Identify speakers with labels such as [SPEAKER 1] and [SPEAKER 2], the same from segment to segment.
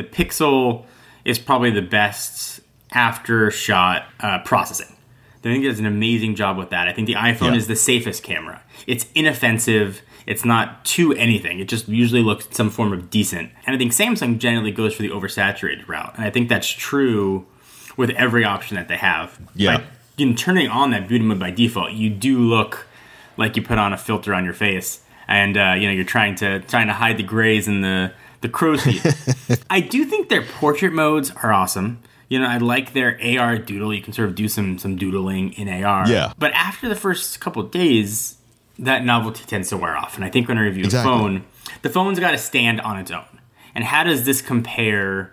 [SPEAKER 1] the Pixel is probably the best after shot uh, processing. I think it does an amazing job with that. I think the iPhone
[SPEAKER 2] Yeah.
[SPEAKER 1] is the safest camera. It's inoffensive. It's not too anything. It just usually looks some form of decent. And I think Samsung generally goes for the oversaturated route. And I think that's true with every option that they have.
[SPEAKER 2] Yeah.
[SPEAKER 1] By in turning on that beauty mode by default, you do look like you put on a filter on your face, and uh, you know you're trying to trying to hide the grays and the the crow's feet. I do think their portrait modes are awesome. You know, I like their AR doodle. You can sort of do some some doodling in AR.
[SPEAKER 2] Yeah.
[SPEAKER 1] But after the first couple of days, that novelty tends to wear off. And I think when I review
[SPEAKER 2] Exactly.
[SPEAKER 1] a phone, the phone's got to stand on its own. And how does this compare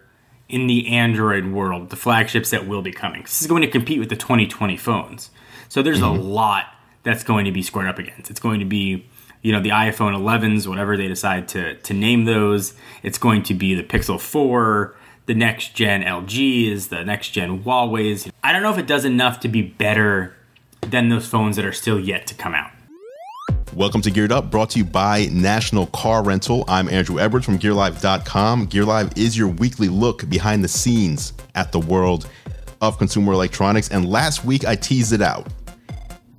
[SPEAKER 1] in the Android world, the flagships that will be coming? This is going to compete with the 2020 phones. So there's a mm-hmm. lot that's going to be squared up against. It's going to be, you know, the iPhone 11s, whatever they decide to, to name those. It's going to be the Pixel 4, the next gen LGs, the next gen Huawei's. I don't know if it does enough to be better than those phones that are still yet to come out.
[SPEAKER 2] Welcome to Geared Up, brought to you by National Car Rental. I'm Andru Edwards from GearLive.com. GearLive is your weekly look behind the scenes at the world of consumer electronics. And last week I teased it out.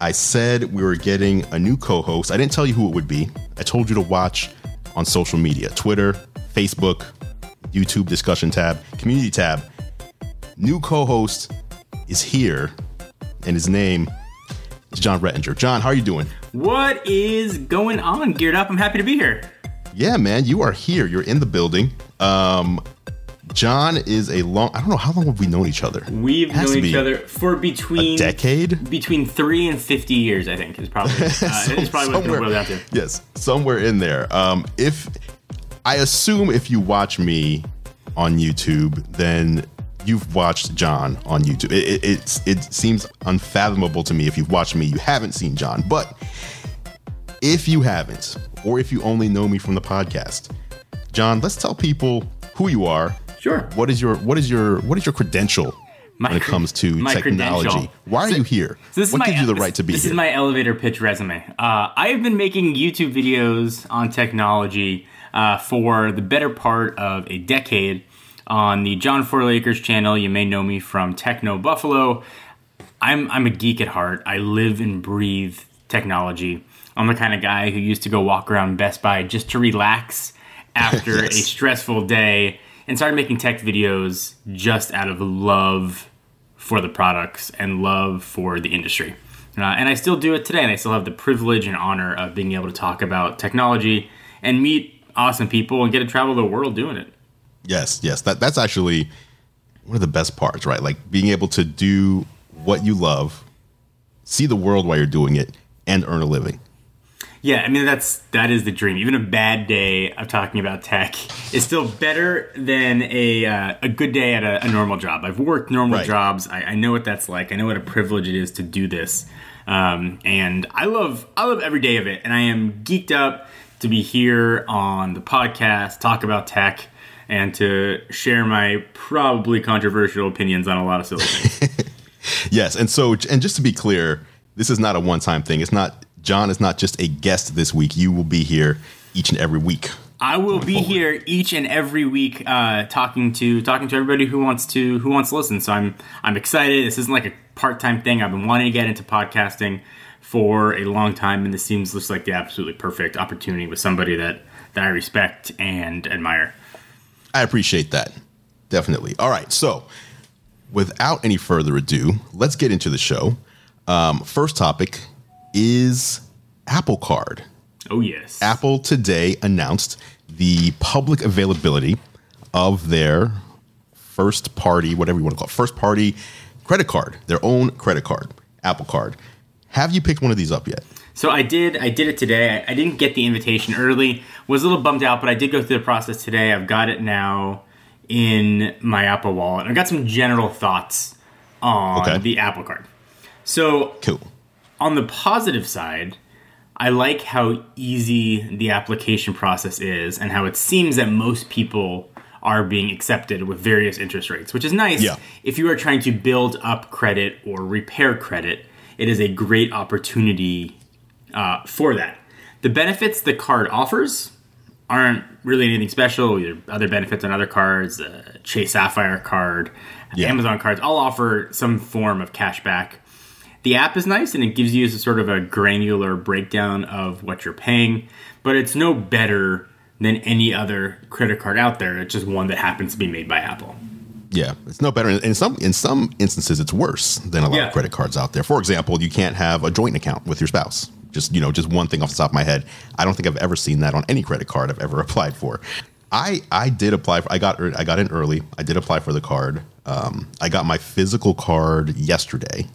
[SPEAKER 2] I said we were getting a new co host. I didn't tell you who it would be. I told you to watch on social media Twitter, Facebook, YouTube discussion tab, community tab. New co host is here, and his name is Jon Rettinger. John, how are you doing?
[SPEAKER 1] What is going on, Geared Up? I'm happy to be here.
[SPEAKER 2] Yeah, man, you are here. You're in the building. Um, John is a long. I don't know how long have we known each other.
[SPEAKER 1] We've known each other for between
[SPEAKER 2] Decade.
[SPEAKER 1] between three and fifty years. I think is probably uh, is probably what it
[SPEAKER 2] Somewhere-
[SPEAKER 1] to.
[SPEAKER 2] Yes, somewhere in there. Um, if I assume if you watch me on YouTube, then you've watched John on YouTube. It, it, it's it seems unfathomable to me if you've watched me, you haven't seen John. But if you haven't, or if you only know me from the podcast, John, let's tell people who you are.
[SPEAKER 1] Sure.
[SPEAKER 2] What is your what is your what is your credential
[SPEAKER 1] My
[SPEAKER 2] when it comes to technology?
[SPEAKER 1] credential.
[SPEAKER 2] Why are
[SPEAKER 1] So-
[SPEAKER 2] you here?
[SPEAKER 1] So this
[SPEAKER 2] what
[SPEAKER 1] is my,
[SPEAKER 2] gives you the right to be here?
[SPEAKER 1] This
[SPEAKER 2] here?
[SPEAKER 1] is my elevator pitch resume. Uh, I have been making YouTube videos on technology uh, for the better part of a decade on the Jon4Lakers channel. You may know me from TechnoBuffalo. I'm I'm a geek at heart. I live and breathe technology. I'm the kind of guy who used to go walk around Best Buy just to relax after a stressful day and started making tech videos just out of love for the products and love for the industry. Uh, and I still do it today, and I still have the privilege and honor of being able to talk about technology and meet awesome people and get to travel the world doing it.
[SPEAKER 2] Yes, yes. That that's actually one of the best parts, right? Like being able to do what you love, see the world while you're doing it, and earn a living.
[SPEAKER 1] Yeah, I mean that's that is the dream. Even a bad day of talking about tech is still better than a uh, a good day at a, a normal job. I've worked normal
[SPEAKER 2] Right.
[SPEAKER 1] jobs. I, I know what that's like. I know what a privilege it is to do this, um, and I love I love every day of it. And I am geeked up to be here on the podcast, talk about tech, and to share my probably controversial opinions on a lot of silly things.
[SPEAKER 2] Yes, and so and just to be clear, this is not a one-time thing. It's not John is not just a guest this week. You will be here each and every week.
[SPEAKER 1] I will be here each and every week, uh, talking to talking to everybody who wants to who wants to listen. So I'm I'm excited. This isn't like a part time thing. I've been wanting to get into podcasting for a long time, and this seems just like the absolutely perfect opportunity with somebody that that I respect and admire.
[SPEAKER 2] I appreciate that. Definitely. All right. So, without any further ado, let's get into the show. Um, first topic is Apple Card.
[SPEAKER 1] Oh yes,
[SPEAKER 2] Apple today announced the public availability of their first party, whatever you want to call it, first party credit card, their own credit card, Apple Card. Have you picked one of these up yet?
[SPEAKER 1] So I did. I did it today. I, I didn't get the invitation early. Was a little bummed out, but I did go through the process today. I've got it now in my Apple Wallet. I've got some general thoughts on
[SPEAKER 2] Okay.
[SPEAKER 1] the Apple Card. So
[SPEAKER 2] Cool.
[SPEAKER 1] On the positive side, I like how easy the application process is, and how it seems that most people are being accepted with various interest rates, which is nice.
[SPEAKER 2] Yeah.
[SPEAKER 1] If you are trying to build up credit or repair credit, it is a great opportunity uh, for that. The benefits the card offers aren't really anything special. Either other benefits on other cards, uh, Chase Sapphire card,
[SPEAKER 2] Yeah.
[SPEAKER 1] Amazon cards, all offer some form of cash back. The app is nice and it gives you a sort of a granular breakdown of what you're paying, but it's no better than any other credit card out there. It's just one that happens to be made by Apple.
[SPEAKER 2] Yeah, it's no better. In some in some instances, it's worse than a lot
[SPEAKER 1] Yeah.
[SPEAKER 2] of credit cards out there. For example, you can't have a joint account with your spouse. Just you know, just one thing off the top of my head. I don't think I've ever seen that on any credit card I've ever applied for. I I did apply for. I got I got in early. I did apply for the card. Um, I got my physical card yesterday,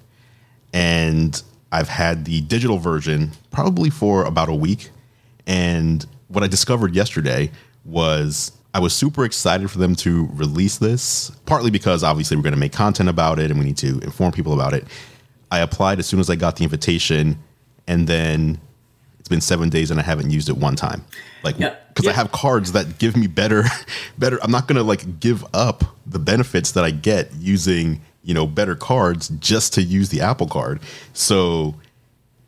[SPEAKER 2] and I've had the digital version probably for about a week. And what I discovered yesterday was I was super excited for them to release this, partly because obviously we're going to make content about it and we need to inform people about it. I applied as soon as I got the invitation, and then it's been seven days and I haven't used it one time. Like,
[SPEAKER 1] Yeah.
[SPEAKER 2] because I have cards that give me better, better. I'm not going to like give up the benefits that I get using, you know, better cards just to use the Apple card. So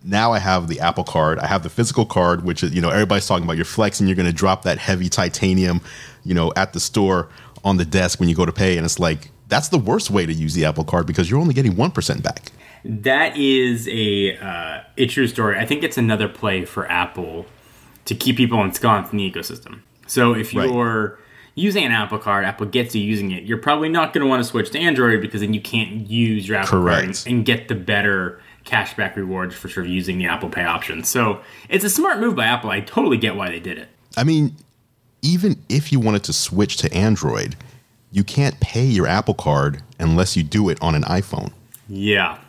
[SPEAKER 2] now I have the Apple card. I have the physical card, which is, you know, everybody's talking about you're flexing. You're going to drop that heavy titanium, you know, at the store on the desk when you go to pay. And it's like, that's the worst way to use the Apple card because you're only getting 1% back.
[SPEAKER 1] That is a uh, a true story. I think it's another play for Apple to keep people ensconced in the ecosystem. So if you're Right. Using an Apple card, Apple gets you using it. You're probably not going to want to switch to Android because then you can't use your Apple card and, and get the better cashback rewards for sort of using the Apple Pay option. So it's a smart move by Apple. I totally get why they did it.
[SPEAKER 2] I mean, even if you wanted to switch to Android, you can't pay your Apple card unless you do it on an iPhone.
[SPEAKER 1] Yeah.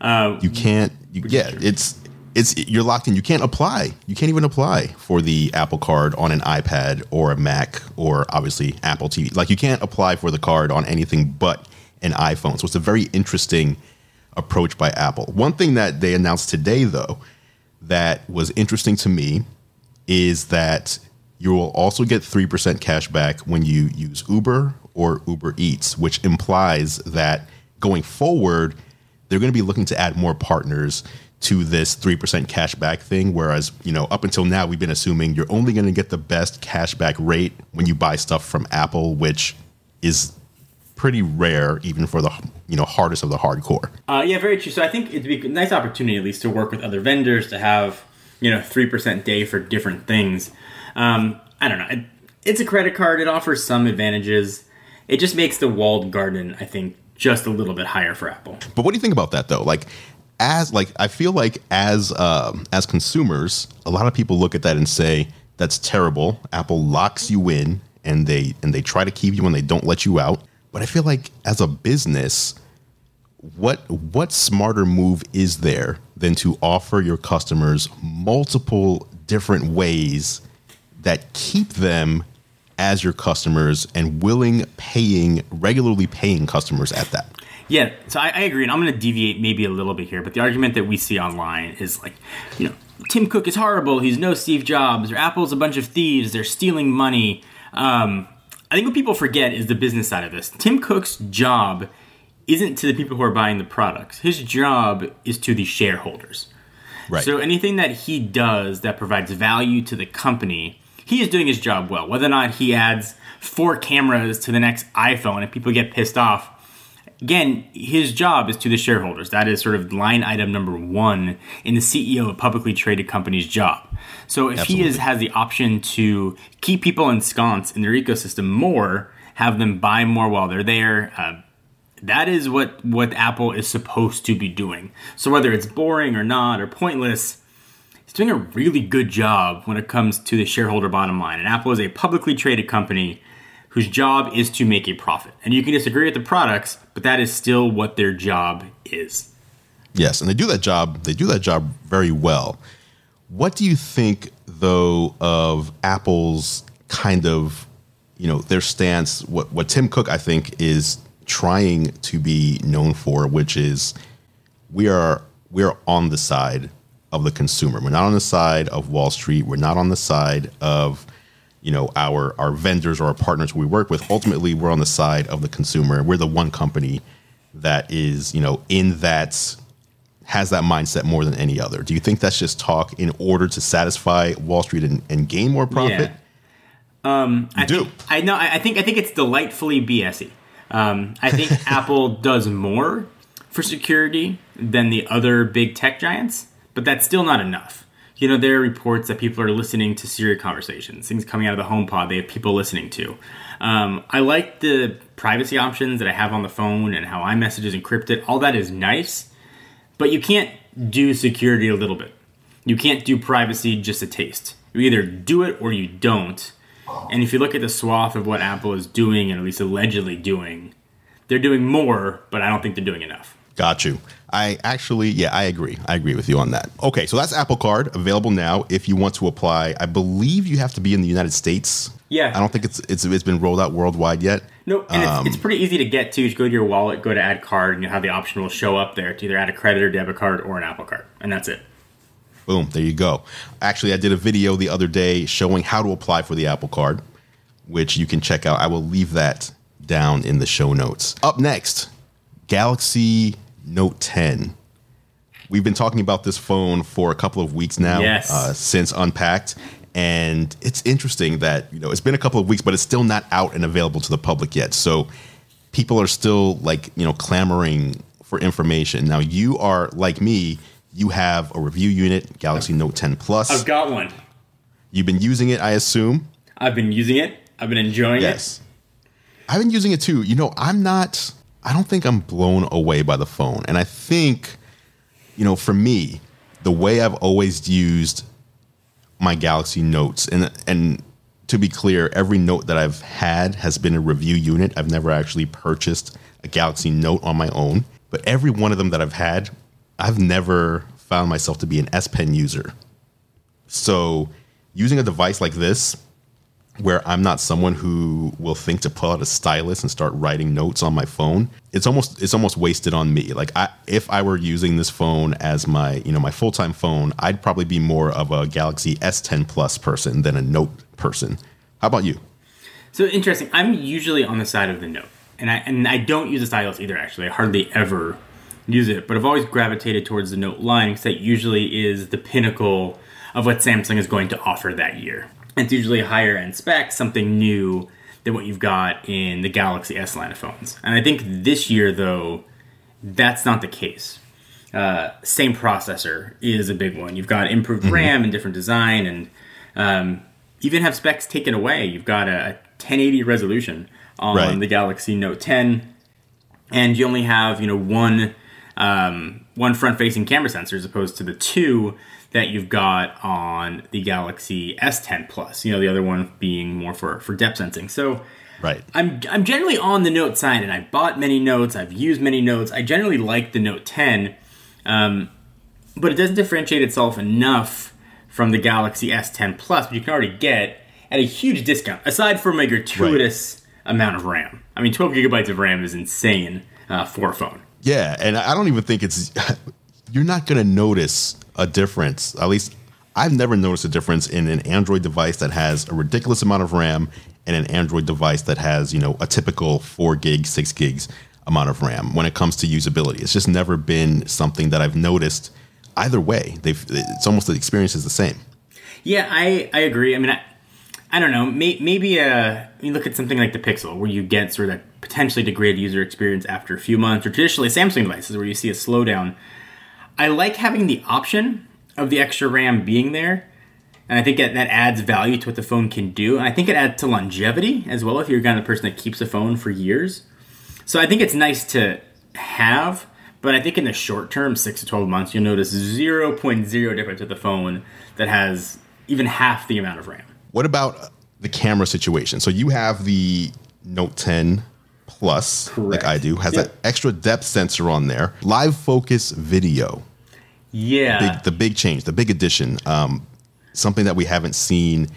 [SPEAKER 2] Uh, you can't. You, yeah, it's it's you're locked in. You can't apply. You can't even apply for the Apple Card on an iPad or a Mac or obviously Apple TV. Like you can't apply for the card on anything but an iPhone. So it's a very interesting approach by Apple. One thing that they announced today, though, that was interesting to me is that you will also get 3% cash back when you use Uber or Uber Eats, which implies that going forward, they're going to be looking to add more partners to this 3% cash back thing. Whereas, you know, up until now, we've been assuming you're only going to get the best cash back rate when you buy stuff from Apple, which is pretty rare even for the, you know, hardest of the hardcore.
[SPEAKER 1] Uh, yeah, very true. So I think it'd be a nice opportunity at least to work with other vendors to have you know three percent day for different things. Um, I don't know. It, it's a credit card. It offers some advantages. It just makes the walled garden, I think, just a little bit higher for Apple.
[SPEAKER 2] But what do you think about that though? Like as like I feel like as um, as consumers, a lot of people look at that and say that's terrible. Apple locks you in and they and they try to keep you and they don't let you out. But I feel like as a business, what what smarter move is there than to offer your customers multiple different ways that keep them as your customers and willing paying regularly paying customers at that
[SPEAKER 1] Yeah, so I, I agree, and I'm going to deviate maybe a little bit here, but the argument that we see online is like, you know, Tim Cook is horrible. He's no Steve Jobs, or Apple's a bunch of thieves. They're stealing money. Um, I think what people forget is the business side of this. Tim Cook's job isn't to the people who are buying the products. His job is to the shareholders.
[SPEAKER 2] right
[SPEAKER 1] So anything that he does that provides value to the company, he is doing his job well. Whether or not he adds four cameras to the next iPhone and people get pissed off, again, his job is to the shareholders. That is sort of line item number one in the CEO of a publicly traded company's job. So if he is has the option to keep people ensconced in their ecosystem more, have them buy more while they're there. Uh, that is what what Apple is supposed to be doing. So whether it's boring or not or pointless, it's doing a really good job when it comes to the shareholder bottom line. And Apple is a publicly traded company whose job is to make a profit. And you can disagree with the products, but that is still what their job is.
[SPEAKER 2] Yes, and they do that job. They do that job very well. What do you think, though, of Apple's kind of, you know, their stance? What what Tim Cook I think is trying to be known for, which is we are we are on the side of the consumer. We're not on the side of Wall Street. We're not on the side of you know our our vendors or our partners we work with. Ultimately, we're on the side of the consumer. We're the one company that is you know in that has that mindset more than any other. Do you think that's just talk in order to satisfy Wall Street and, and gain more profit?
[SPEAKER 1] Um, I
[SPEAKER 2] do.
[SPEAKER 1] Think, I know. I I think. I think it's delightfully BSy. Um, I think Apple does more for security than the other big tech giants, but that's still not enough. You know, there are reports that people are listening to Siri conversations, things coming out of the HomePod They have people listening to. Um, I like the privacy options that I have on the phone and how iMessage is encrypted. All that is nice, but you can't do security a little bit. You can't do privacy just a taste. You either do it or you don't. And if you look at the swath of what Apple is doing, and at least allegedly doing, they're doing more, but I don't think they're doing enough.
[SPEAKER 2] Got you. I actually, yeah, I agree. I agree with you on that. Okay, so that's Apple Card available now. If you want to apply, I believe you have to be in the United States.
[SPEAKER 1] Yeah.
[SPEAKER 2] I don't think it's it's it's been rolled out worldwide yet.
[SPEAKER 1] No, and
[SPEAKER 2] Um,
[SPEAKER 1] it's, it's pretty easy to get to. Just go to your wallet, go to add card, and you'll have the option will show up there to either add a credit or debit card or an Apple card, and that's it.
[SPEAKER 2] Boom, there you go. Actually, I did a video the other day showing how to apply for the Apple Card, which you can check out. I will leave that down in the show notes. Up next, Galaxy Note 10. We've been talking about this phone for a couple of weeks now,
[SPEAKER 1] Yes.
[SPEAKER 2] uh, since Unpacked. And it's interesting that, you know, it's been a couple of weeks, but it's still not out and available to the public yet. So people are still like, you know, clamoring for information. Now, you are like me, you have a review unit, Galaxy Note 10 Plus.
[SPEAKER 1] I've got one.
[SPEAKER 2] You've been using it, I assume.
[SPEAKER 1] I've been using it. I've been enjoying it.
[SPEAKER 2] Yes. I've been using it too. You know, I'm not, I don't think I'm blown away by the phone. And I think, you know, for me, the way I've always used my Galaxy Notes, and, and to be clear, every note that I've had has been a review unit. I've never actually purchased a Galaxy Note on my own. But every one of them that I've had, I've never found myself to be an S Pen user. So using a device like this, where I'm not someone who will think to pull out a stylus and start writing notes on my phone. It's almost it's almost wasted on me. Like I, if I were using this phone as my you know my full time phone, I'd probably be more of a Galaxy S10 Plus person than a Note person. How about you?
[SPEAKER 1] So interesting. I'm usually on the side of the Note, and I and I don't use a stylus either. Actually, I hardly ever use it, but I've always gravitated towards the Note line because that usually is the pinnacle of what Samsung is going to offer that year. It's usually a higher end spec, something new than what you've got in the Galaxy S line of phones. And I think this year, though, that's not the case. Uh, same processor is a big one. You've got improved RAM and different design, and um, even have specs taken away. You've got a 1080 resolution on
[SPEAKER 2] Right.
[SPEAKER 1] the Galaxy Note 10, and you only have you know one um, one front facing camera sensor as opposed to the two that you've got on the Galaxy S10 Plus. You know the other one being more for for depth sensing. So.
[SPEAKER 2] Right.
[SPEAKER 1] I'm I'm generally on the Note side, and I've bought many notes. I've used many notes. I generally like the Note 10, um, but it doesn't differentiate itself enough from the Galaxy S10 Plus, which you can already get at a huge discount. Aside from a gratuitous amount of RAM, I mean, 12 gigabytes of RAM is insane uh, for a phone.
[SPEAKER 2] Yeah, and I don't even think it's you're not going to notice a difference. At least I've never noticed a difference in an Android device that has a ridiculous amount of RAM and an Android device that has, you know, a typical 4 gig, 6 gigs amount of RAM when it comes to usability. It's just never been something that I've noticed either way. They've it's almost the experience is the same.
[SPEAKER 1] Yeah, I, I agree. I mean, I, I don't know. May, maybe uh, you look at something like the Pixel, where you get sort of potentially degraded user experience after a few months, or traditionally Samsung devices, where you see a slowdown. I like having the option of the extra RAM being there, and I think that, that adds value to what the phone can do, and I think it adds to longevity as well if you're kind of person that keeps a phone for years. So I think it's nice to have, but I think in the short term, six to 12 months, you'll notice 0.0 difference with the phone that has even half the amount of RAM.
[SPEAKER 2] What about the camera situation? So you have the Note 10 Plus,
[SPEAKER 1] Correct.
[SPEAKER 2] like I do, has
[SPEAKER 1] Yep.
[SPEAKER 2] that extra depth sensor on there. Live focus video.
[SPEAKER 1] Yeah.
[SPEAKER 2] big, the big change, the big addition, um, something that we haven't seen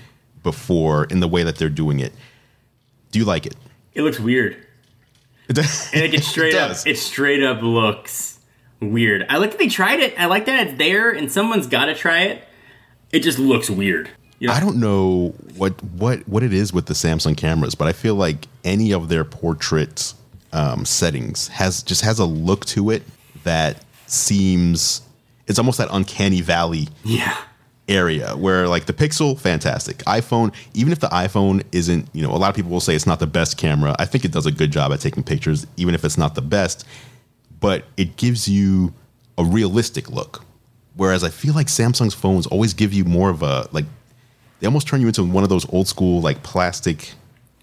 [SPEAKER 2] before in the way that they're doing it. Do you like it?
[SPEAKER 1] It looks weird. It does. And it gets straight
[SPEAKER 2] It
[SPEAKER 1] up. It straight up looks weird. I like that they tried it. I like that it's there and someone's got to try it. It just looks weird. You know,
[SPEAKER 2] I don't know what what what it is with the Samsung cameras, but I feel like any of their portrait um, settings has just has a look to it that seems it's almost that uncanny valley
[SPEAKER 1] yeah.
[SPEAKER 2] area where like the Pixel, fantastic. iPhone, even if the iPhone isn't, you know, a lot of people will say it's not the best camera. I think it does a good job at taking pictures, even if it's not the best. But it gives you a realistic look. Whereas I feel like Samsung's phones always give you more of a like they almost turn you into one of those old school like plastic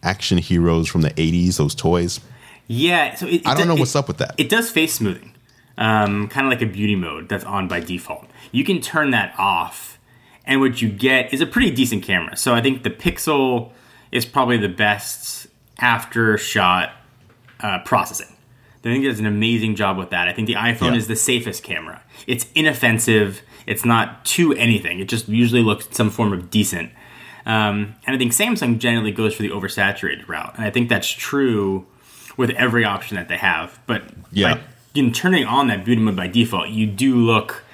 [SPEAKER 2] action heroes from the 80s, those toys.
[SPEAKER 1] Yeah, so it, it
[SPEAKER 2] I don't
[SPEAKER 1] do-
[SPEAKER 2] know what's
[SPEAKER 1] it-
[SPEAKER 2] up with that.
[SPEAKER 1] It does face smoothing, um, kind of like a beauty mode that's on by default. You can turn that off, and what you get is a pretty decent camera. So I think the Pixel is probably the best after shot uh, processing. I think it does an amazing job with that. I think the iPhone
[SPEAKER 2] Yeah.
[SPEAKER 1] is the safest camera. It's inoffensive. It's not too anything. It just usually looks some form of decent. Um, and I think Samsung generally goes for the oversaturated route, and I think that's true with every option that they have. But
[SPEAKER 2] Yeah.
[SPEAKER 1] by in turning on that beauty mode by default, you do look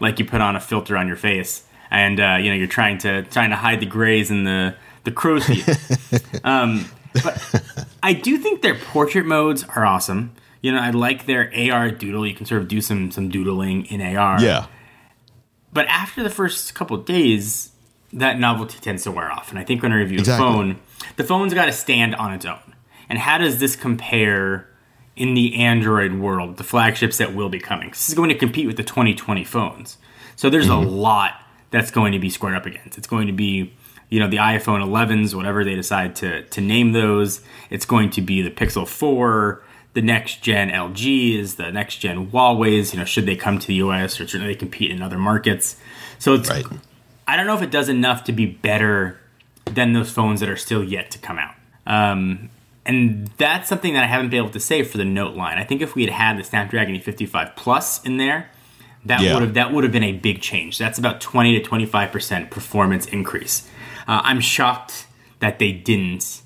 [SPEAKER 1] like you put on a filter on your face, and uh, you know you're trying to trying to hide the grays and the the crow's feet. um, but I do think their portrait modes are awesome. You know, I like their AR doodle. You can sort of do some some doodling in AR.
[SPEAKER 2] yeah.
[SPEAKER 1] But after the first couple of days, that novelty tends to wear off. And I think when I review
[SPEAKER 2] Exactly.
[SPEAKER 1] a phone, the phone's got to stand on its own. And how does this compare in the Android world, the flagships that will be coming? This is going to compete with the 2020 phones. So there's a mm-hmm. lot that's going to be squared up against. It's going to be, you know, the iPhone 11s, whatever they decide to, to name those. It's going to be the Pixel 4, the next gen LGs, the next gen Huawei's, you know, should they come to the US or should they compete in other markets. So it's,
[SPEAKER 2] Right.
[SPEAKER 1] I don't know if it does enough to be better than those phones that are still yet to come out. Um, and that's something that I haven't been able to say for the Note line. I think if we had had the Snapdragon 855 Plus in there, that
[SPEAKER 2] Yeah.
[SPEAKER 1] would have that would have been a big change. That's about 20 to 25 percent performance increase. Uh, I'm shocked that they didn't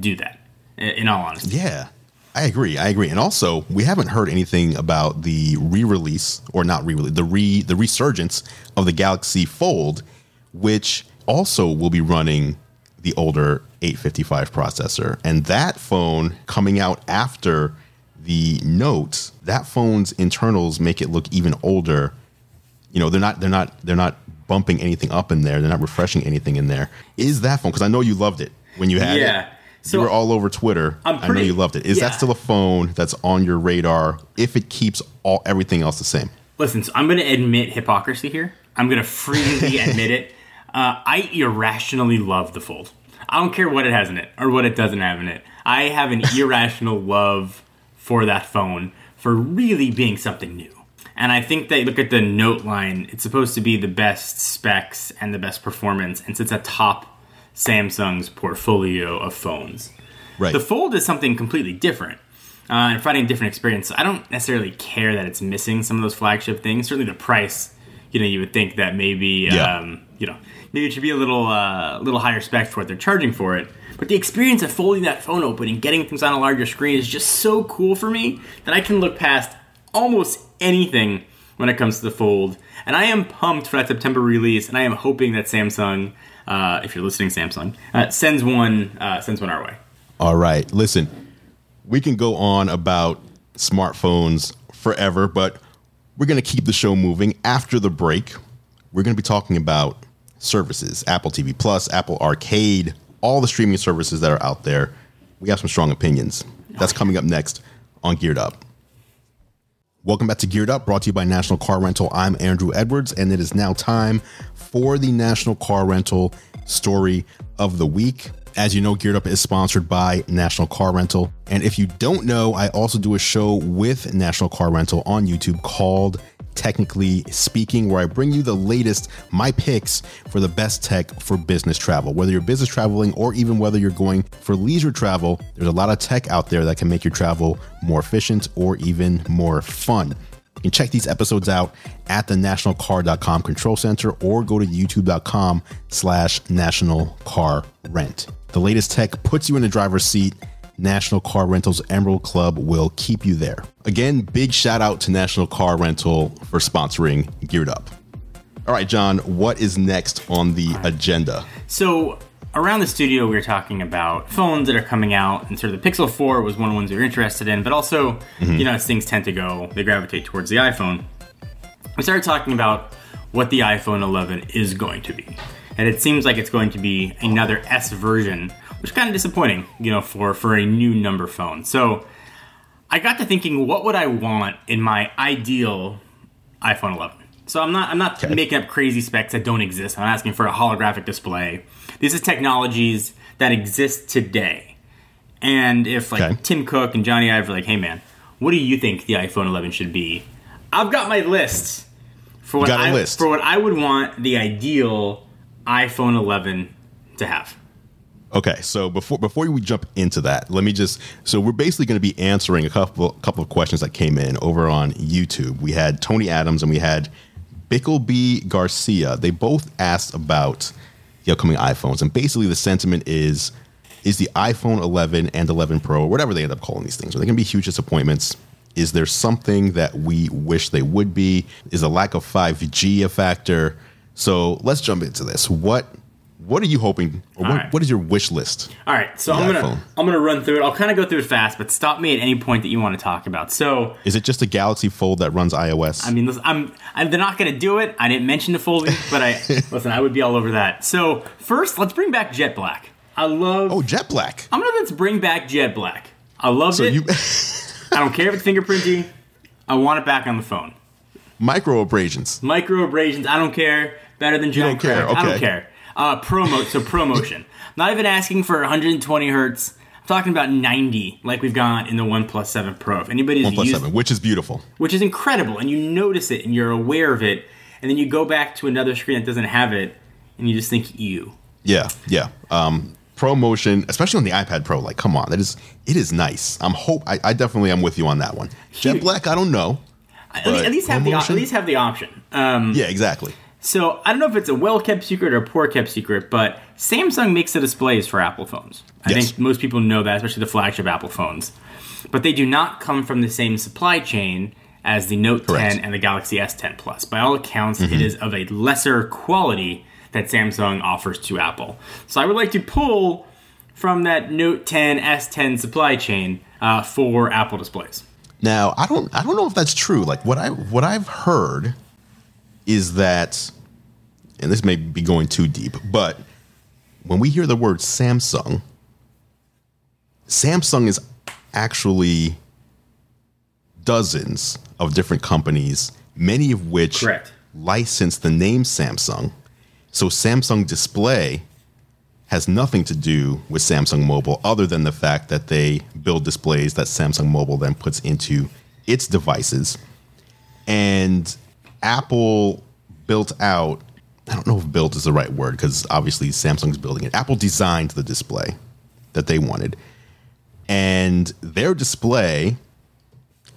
[SPEAKER 1] do that. In all honesty,
[SPEAKER 2] Yeah, I agree. I agree. And also, we haven't heard anything about the re-release or not re-release, the re the resurgence of the Galaxy Fold, which also will be running the older 855 processor. And that phone coming out after the Note, that phone's internals make it look even older. You know, they're not they're not they're not bumping anything up in there. They're not refreshing anything in there. Is that phone? Because I know you loved it when you had it
[SPEAKER 1] yeah. So
[SPEAKER 2] you were all over Twitter.
[SPEAKER 1] I'm
[SPEAKER 2] I know you loved it. Is
[SPEAKER 1] yeah.
[SPEAKER 2] that still a phone that's on your radar if it keeps all everything else the same?
[SPEAKER 1] Listen, so I'm going to admit hypocrisy here. I'm going to freely admit it. Uh, I irrationally love the Fold. I don't care what it has in it or what it doesn't have in it. I have an irrational love for that phone for really being something new. And I think that look at the Note line, it's supposed to be the best specs and the best performance, and sits atop Samsung's portfolio of phones.
[SPEAKER 2] Right.
[SPEAKER 1] The Fold is something completely different uh, and providing a different experience. I don't necessarily care that it's missing some of those flagship things. Certainly, the price. You know, you would think that maybe
[SPEAKER 2] Yeah.
[SPEAKER 1] um, you know maybe it should be a little uh, little higher spec for what they're charging for it. But the experience of folding that phone open and getting things on a larger screen is just so cool for me that I can look past almost anything when it comes to the Fold. And I am pumped for that September release, and I am hoping that Samsung, uh, if you're listening, Samsung, uh, sends one uh, sends one our way.
[SPEAKER 2] All right. Listen, we can go on about smartphones forever, but we're going to keep the show moving. After the break, we're going to be talking about services Apple TV Plus, Apple Arcade, all the streaming services that are out there. We have some strong opinions. That's coming up next on Geared Up. Welcome back to Geared Up, brought to you by National Car Rental. I'm Andru Edwards, and it is now time for the National Car Rental story of the week. As you know, Geared Up is sponsored by National Car Rental. And if you don't know, I also do a show with National Car Rental on YouTube called Technically Speaking, where I bring you the latest, my picks for the best tech for business travel. Whether you're business traveling or even whether you're going for leisure travel, there's a lot of tech out there that can make your travel more efficient or even more fun. You can check these episodes out at the nationalcar.com control center or go to youtube.com slash national car rent. The latest tech puts you in the driver's seat. National Car Rental's Emerald Club will keep you there. Again, big shout out to National Car Rental for sponsoring Geared Up. All right, John, what is next on the agenda?
[SPEAKER 1] So around the studio, we were talking about phones that are coming out, and sort of the Pixel 4 was one of the ones we were interested in. But also, mm-hmm. you know, as things tend to go, they gravitate towards the iPhone. We started talking about what the iPhone 11 is going to be. And it seems like it's going to be another S version, which is kind of disappointing, you know, for, for a new number phone. So I got to thinking, what would I want in my ideal iPhone 11? So I'm not I'm not
[SPEAKER 2] Okay.
[SPEAKER 1] making up crazy specs that don't exist. I'm asking for a holographic display. These are technologies that exist today. And if like
[SPEAKER 2] Okay.
[SPEAKER 1] Tim Cook and Jony Ive are like, hey man, what do you think the iPhone 11 should be? I've got my list for what I
[SPEAKER 2] list.
[SPEAKER 1] for what I would want the ideal iPhone 11 to have.
[SPEAKER 2] Okay, so before before we jump into that, let me just so we're basically going to be answering a couple couple of questions that came in over on YouTube. We had Tony Adams and we had Bickleby Garcia. They both asked about the upcoming iPhones, and basically the sentiment is is the iPhone 11 and 11 Pro, or whatever they end up calling these things, are they going to be huge disappointments? Is there something that we wish they would be? Is a lack of 5G a factor? So let's jump into this. What what are you hoping, or what,
[SPEAKER 1] right.
[SPEAKER 2] what is your wish list?
[SPEAKER 1] All right, so I'm gonna
[SPEAKER 2] iPhone.
[SPEAKER 1] I'm gonna run through it. I'll kind of go through it fast, but stop me at any point that you want to talk about. So,
[SPEAKER 2] Is it just a Galaxy Fold that runs iOS?
[SPEAKER 1] I mean, listen, I'm, I'm they're not gonna do it. I didn't mention the folding, but I listen. I would be all over that. So first, let's bring back Jet Black. I love.
[SPEAKER 2] oh, Jet Black.
[SPEAKER 1] I'm gonna let's bring back Jet Black. I love
[SPEAKER 2] So
[SPEAKER 1] it.
[SPEAKER 2] you
[SPEAKER 1] I don't care if it's fingerprinting. I want it back on the phone.
[SPEAKER 2] micro abrasions.
[SPEAKER 1] Micro abrasions. I don't care. Better than
[SPEAKER 2] don't care.
[SPEAKER 1] I don't
[SPEAKER 2] okay.
[SPEAKER 1] care. Uh, promo. So ProMotion. Not even asking for 120 hertz. I'm talking about 90, like we've got in the OnePlus 7 Pro. If anybody's
[SPEAKER 2] One
[SPEAKER 1] used,
[SPEAKER 2] seven, which is beautiful.
[SPEAKER 1] which is incredible, and you notice it and you're aware of it, and then you go back to another screen that doesn't have it, and you just think, "You."
[SPEAKER 2] Yeah, yeah. Um, ProMotion, especially on the iPad Pro, like, come on, that is it is nice. I'm hope I, I definitely am with you on that one. Jet Black, I don't know.
[SPEAKER 1] At least, at least have the at least have the option. Um,
[SPEAKER 2] Yeah, exactly.
[SPEAKER 1] So I don't know if it's a well kept secret or a poor kept secret, but Samsung makes the displays for Apple phones. I
[SPEAKER 2] Yes.
[SPEAKER 1] think most people know that, especially the flagship Apple phones. But they do not come from the same supply chain as the Note
[SPEAKER 2] Correct. Mm-hmm.
[SPEAKER 1] 10 and the Galaxy S10 Plus. By all accounts, it is of a lesser quality that Samsung offers to Apple. So I would like to pull from that Note 10 S10 supply chain uh, for Apple displays.
[SPEAKER 2] Now, I don't I don't know if that's true. Like what I what I've heard is that and this may be going too deep, but when we hear the word Samsung, Samsung is actually dozens of different companies, many of which
[SPEAKER 1] Correct.
[SPEAKER 2] license the name Samsung. So Samsung Display has nothing to do with Samsung Mobile other than the fact that they build displays that Samsung Mobile then puts into its devices. And Apple built out, I don't know if built is the right word because obviously Samsung's building it. Apple designed the display that they wanted. And their display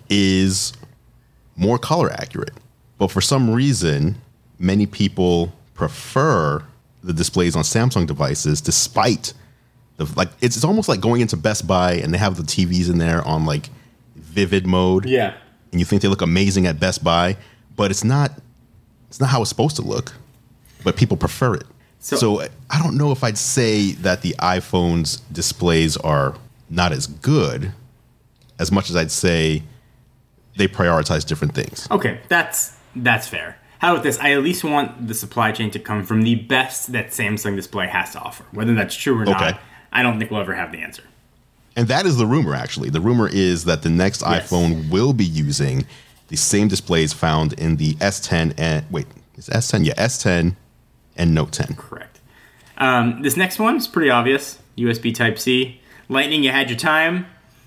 [SPEAKER 2] is more color accurate. But for some reason, many people prefer the displays on Samsung devices despite the like it's, it's almost like going into Best Buy and they have the TVs in there on like vivid mode
[SPEAKER 1] Yeah.
[SPEAKER 2] and you think they look amazing at Best Buy, but it's not it's not how it's supposed to look. But people prefer it.
[SPEAKER 1] So-
[SPEAKER 2] So, I don't know if I'd say that the iPhone's displays are not as good as much as I'd say they prioritize different things.
[SPEAKER 1] Okay, that's that's fair. How about this? I at least want the supply chain to come from the best that Samsung Display has to offer. Whether that's true or
[SPEAKER 2] Okay.
[SPEAKER 1] not, I don't think we'll ever have the answer.
[SPEAKER 2] And that is the rumor, actually. The rumor is that the next
[SPEAKER 1] Yes.
[SPEAKER 2] iPhone will be using the same displays found in the S10 and wait, is S10? Yeah, S10 and Note 10.
[SPEAKER 1] Correct. Um, this next one is pretty obvious. USB Type C. Lightning, you had your time.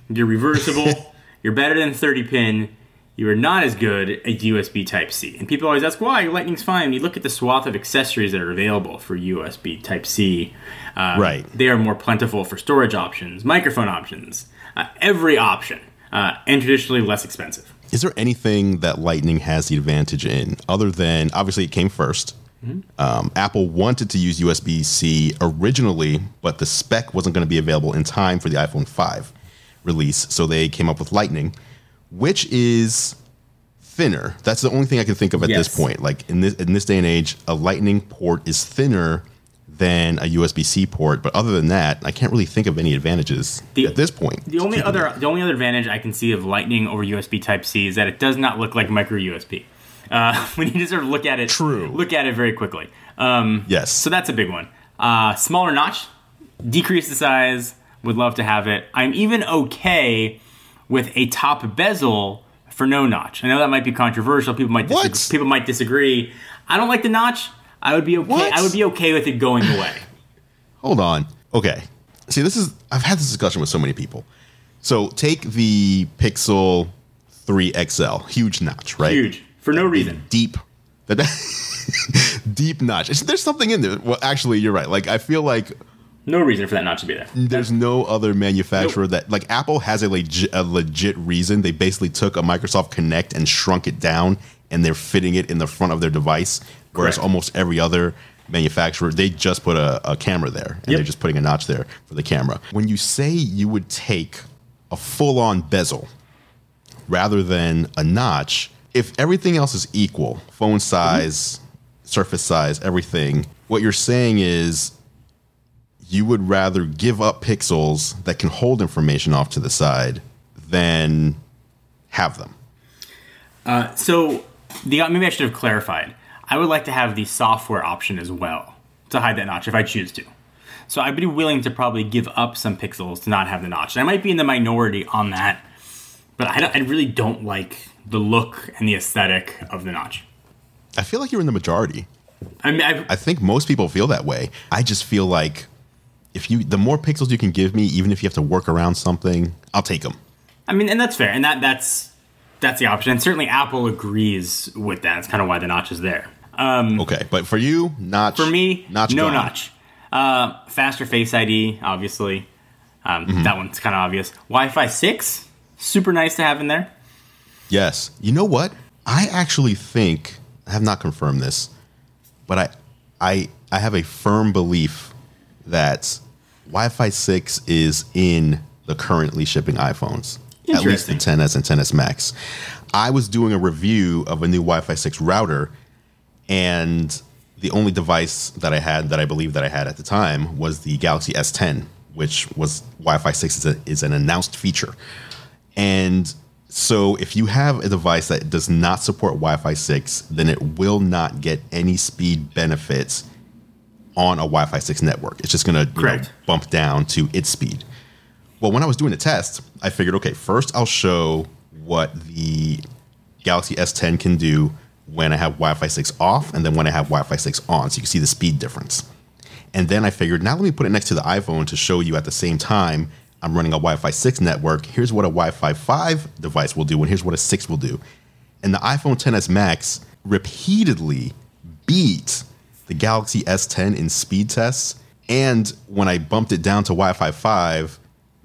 [SPEAKER 1] You're reversible. you're better than 30 pin. You are not as good at USB Type C. And people always ask why. Lightning's fine. You look at the swath of accessories that are available for USB Type C. Um,
[SPEAKER 2] Right.
[SPEAKER 1] They are more plentiful for storage options, microphone options, uh, every option, uh, and traditionally less expensive.
[SPEAKER 2] Is there anything that Lightning has the advantage in other than obviously it came 1st Um, Apple wanted to use USB C originally, but the spec wasn't going to be available in time for the iPhone 5 release, so they came up with Lightning, which is thinner. That's the only thing I can think of at
[SPEAKER 1] Yes.
[SPEAKER 2] this point. Like in this in this day and age, a Lightning port is thinner than a USB C port, but other than that, I can't really think of any advantages
[SPEAKER 1] The-
[SPEAKER 2] at this point.
[SPEAKER 1] The only other the only other advantage I can see of Lightning over USB Type C is that it does not look like micro USB. Uh, we need to sort of look at it.
[SPEAKER 2] True.
[SPEAKER 1] Look at it very quickly. Um,
[SPEAKER 2] Yes.
[SPEAKER 1] So that's a big one. Uh, smaller notch, decrease the size. Would love to have it. I'm even okay with a top bezel for no notch. I know that might be controversial. People might
[SPEAKER 2] What?
[SPEAKER 1] people might disagree. I don't like the notch. I would be okay.
[SPEAKER 2] What?
[SPEAKER 1] I would be okay with it going away.
[SPEAKER 2] Hold on. Okay. See, this is I've had this discussion with so many people. So take the Pixel 3 XL, huge notch, right?
[SPEAKER 1] Huge for no reason.
[SPEAKER 2] Deep. Deep notch. It's- There's something in there. Well, actually, you're right. Like I feel like
[SPEAKER 1] No reason for that notch to be there.
[SPEAKER 2] there's no other manufacturer that like Apple has a legit, a legit reason. They basically took a Microsoft Kinect and shrunk it down, and they're fitting it in the front of their device. Whereas
[SPEAKER 1] Correct.
[SPEAKER 2] almost every other manufacturer, they just put a, a camera there, and
[SPEAKER 1] Yep.
[SPEAKER 2] they're just putting a notch there for the camera. When you say you would take a full-on bezel rather than a notch, if everything else is equal, phone mm-hmm. size, surface size, everything, what you're saying is you would rather give up pixels that can hold information off to the side than have them.
[SPEAKER 1] Uh, so the uh, maybe I should have clarified. I would like to have the software option as well to hide that notch if I choose to. So I'd be willing to probably give up some pixels to not have the notch. And I might be in the minority on that, but I, I really don't like the look and the aesthetic of the notch.
[SPEAKER 2] I feel like you're in the majority.
[SPEAKER 1] I mean, I,
[SPEAKER 2] I think most people feel that way. I just feel like if you the more pixels you can give me, even if you have to work around something, I'll take them.
[SPEAKER 1] I mean, and that's fair, and that that's that's the option. And certainly Apple agrees with that. It's kind of why the notch is there.
[SPEAKER 2] Okay, but for you, notch.
[SPEAKER 1] For me,
[SPEAKER 2] notch
[SPEAKER 1] no
[SPEAKER 2] gone.
[SPEAKER 1] notch. Uh, faster Face ID, obviously. Um,
[SPEAKER 2] Mm-hmm.
[SPEAKER 1] That one's kind of obvious. Wi-Fi six, super nice to have in there.
[SPEAKER 2] Yes. You know what? I actually think I have not confirmed this, but I I I have a firm belief that Wi-Fi 6 is in the currently shipping iPhones. At least the
[SPEAKER 1] Interesting.
[SPEAKER 2] 10s and 10s Max. I was doing a review of a new Wi-Fi 6 router and the only device that I had that I believe that I had at the time was the Galaxy S10, which was Wi-Fi 6 is, a, is an announced feature. And so if you have a device that does not support Wi-Fi 6, then it will not get any speed benefits on a Wi-Fi 6 network. It's just going to bump down to its speed. Well, when I was doing the test, I figured, okay, first I'll show what the Galaxy S10 can do when I have Wi-Fi 6 off, and then when I have Wi-Fi 6 on, so you can see the speed difference. And then I figured, now let me put it next to the iPhone to show you at the same time I'm running a Wi-Fi 6 network. Here's what a Wi-Fi 5 device will do, and here's what a 6 will do. And the iPhone 10s Max repeatedly beat the Galaxy S10 in speed tests. And when I bumped it down to Wi-Fi 5,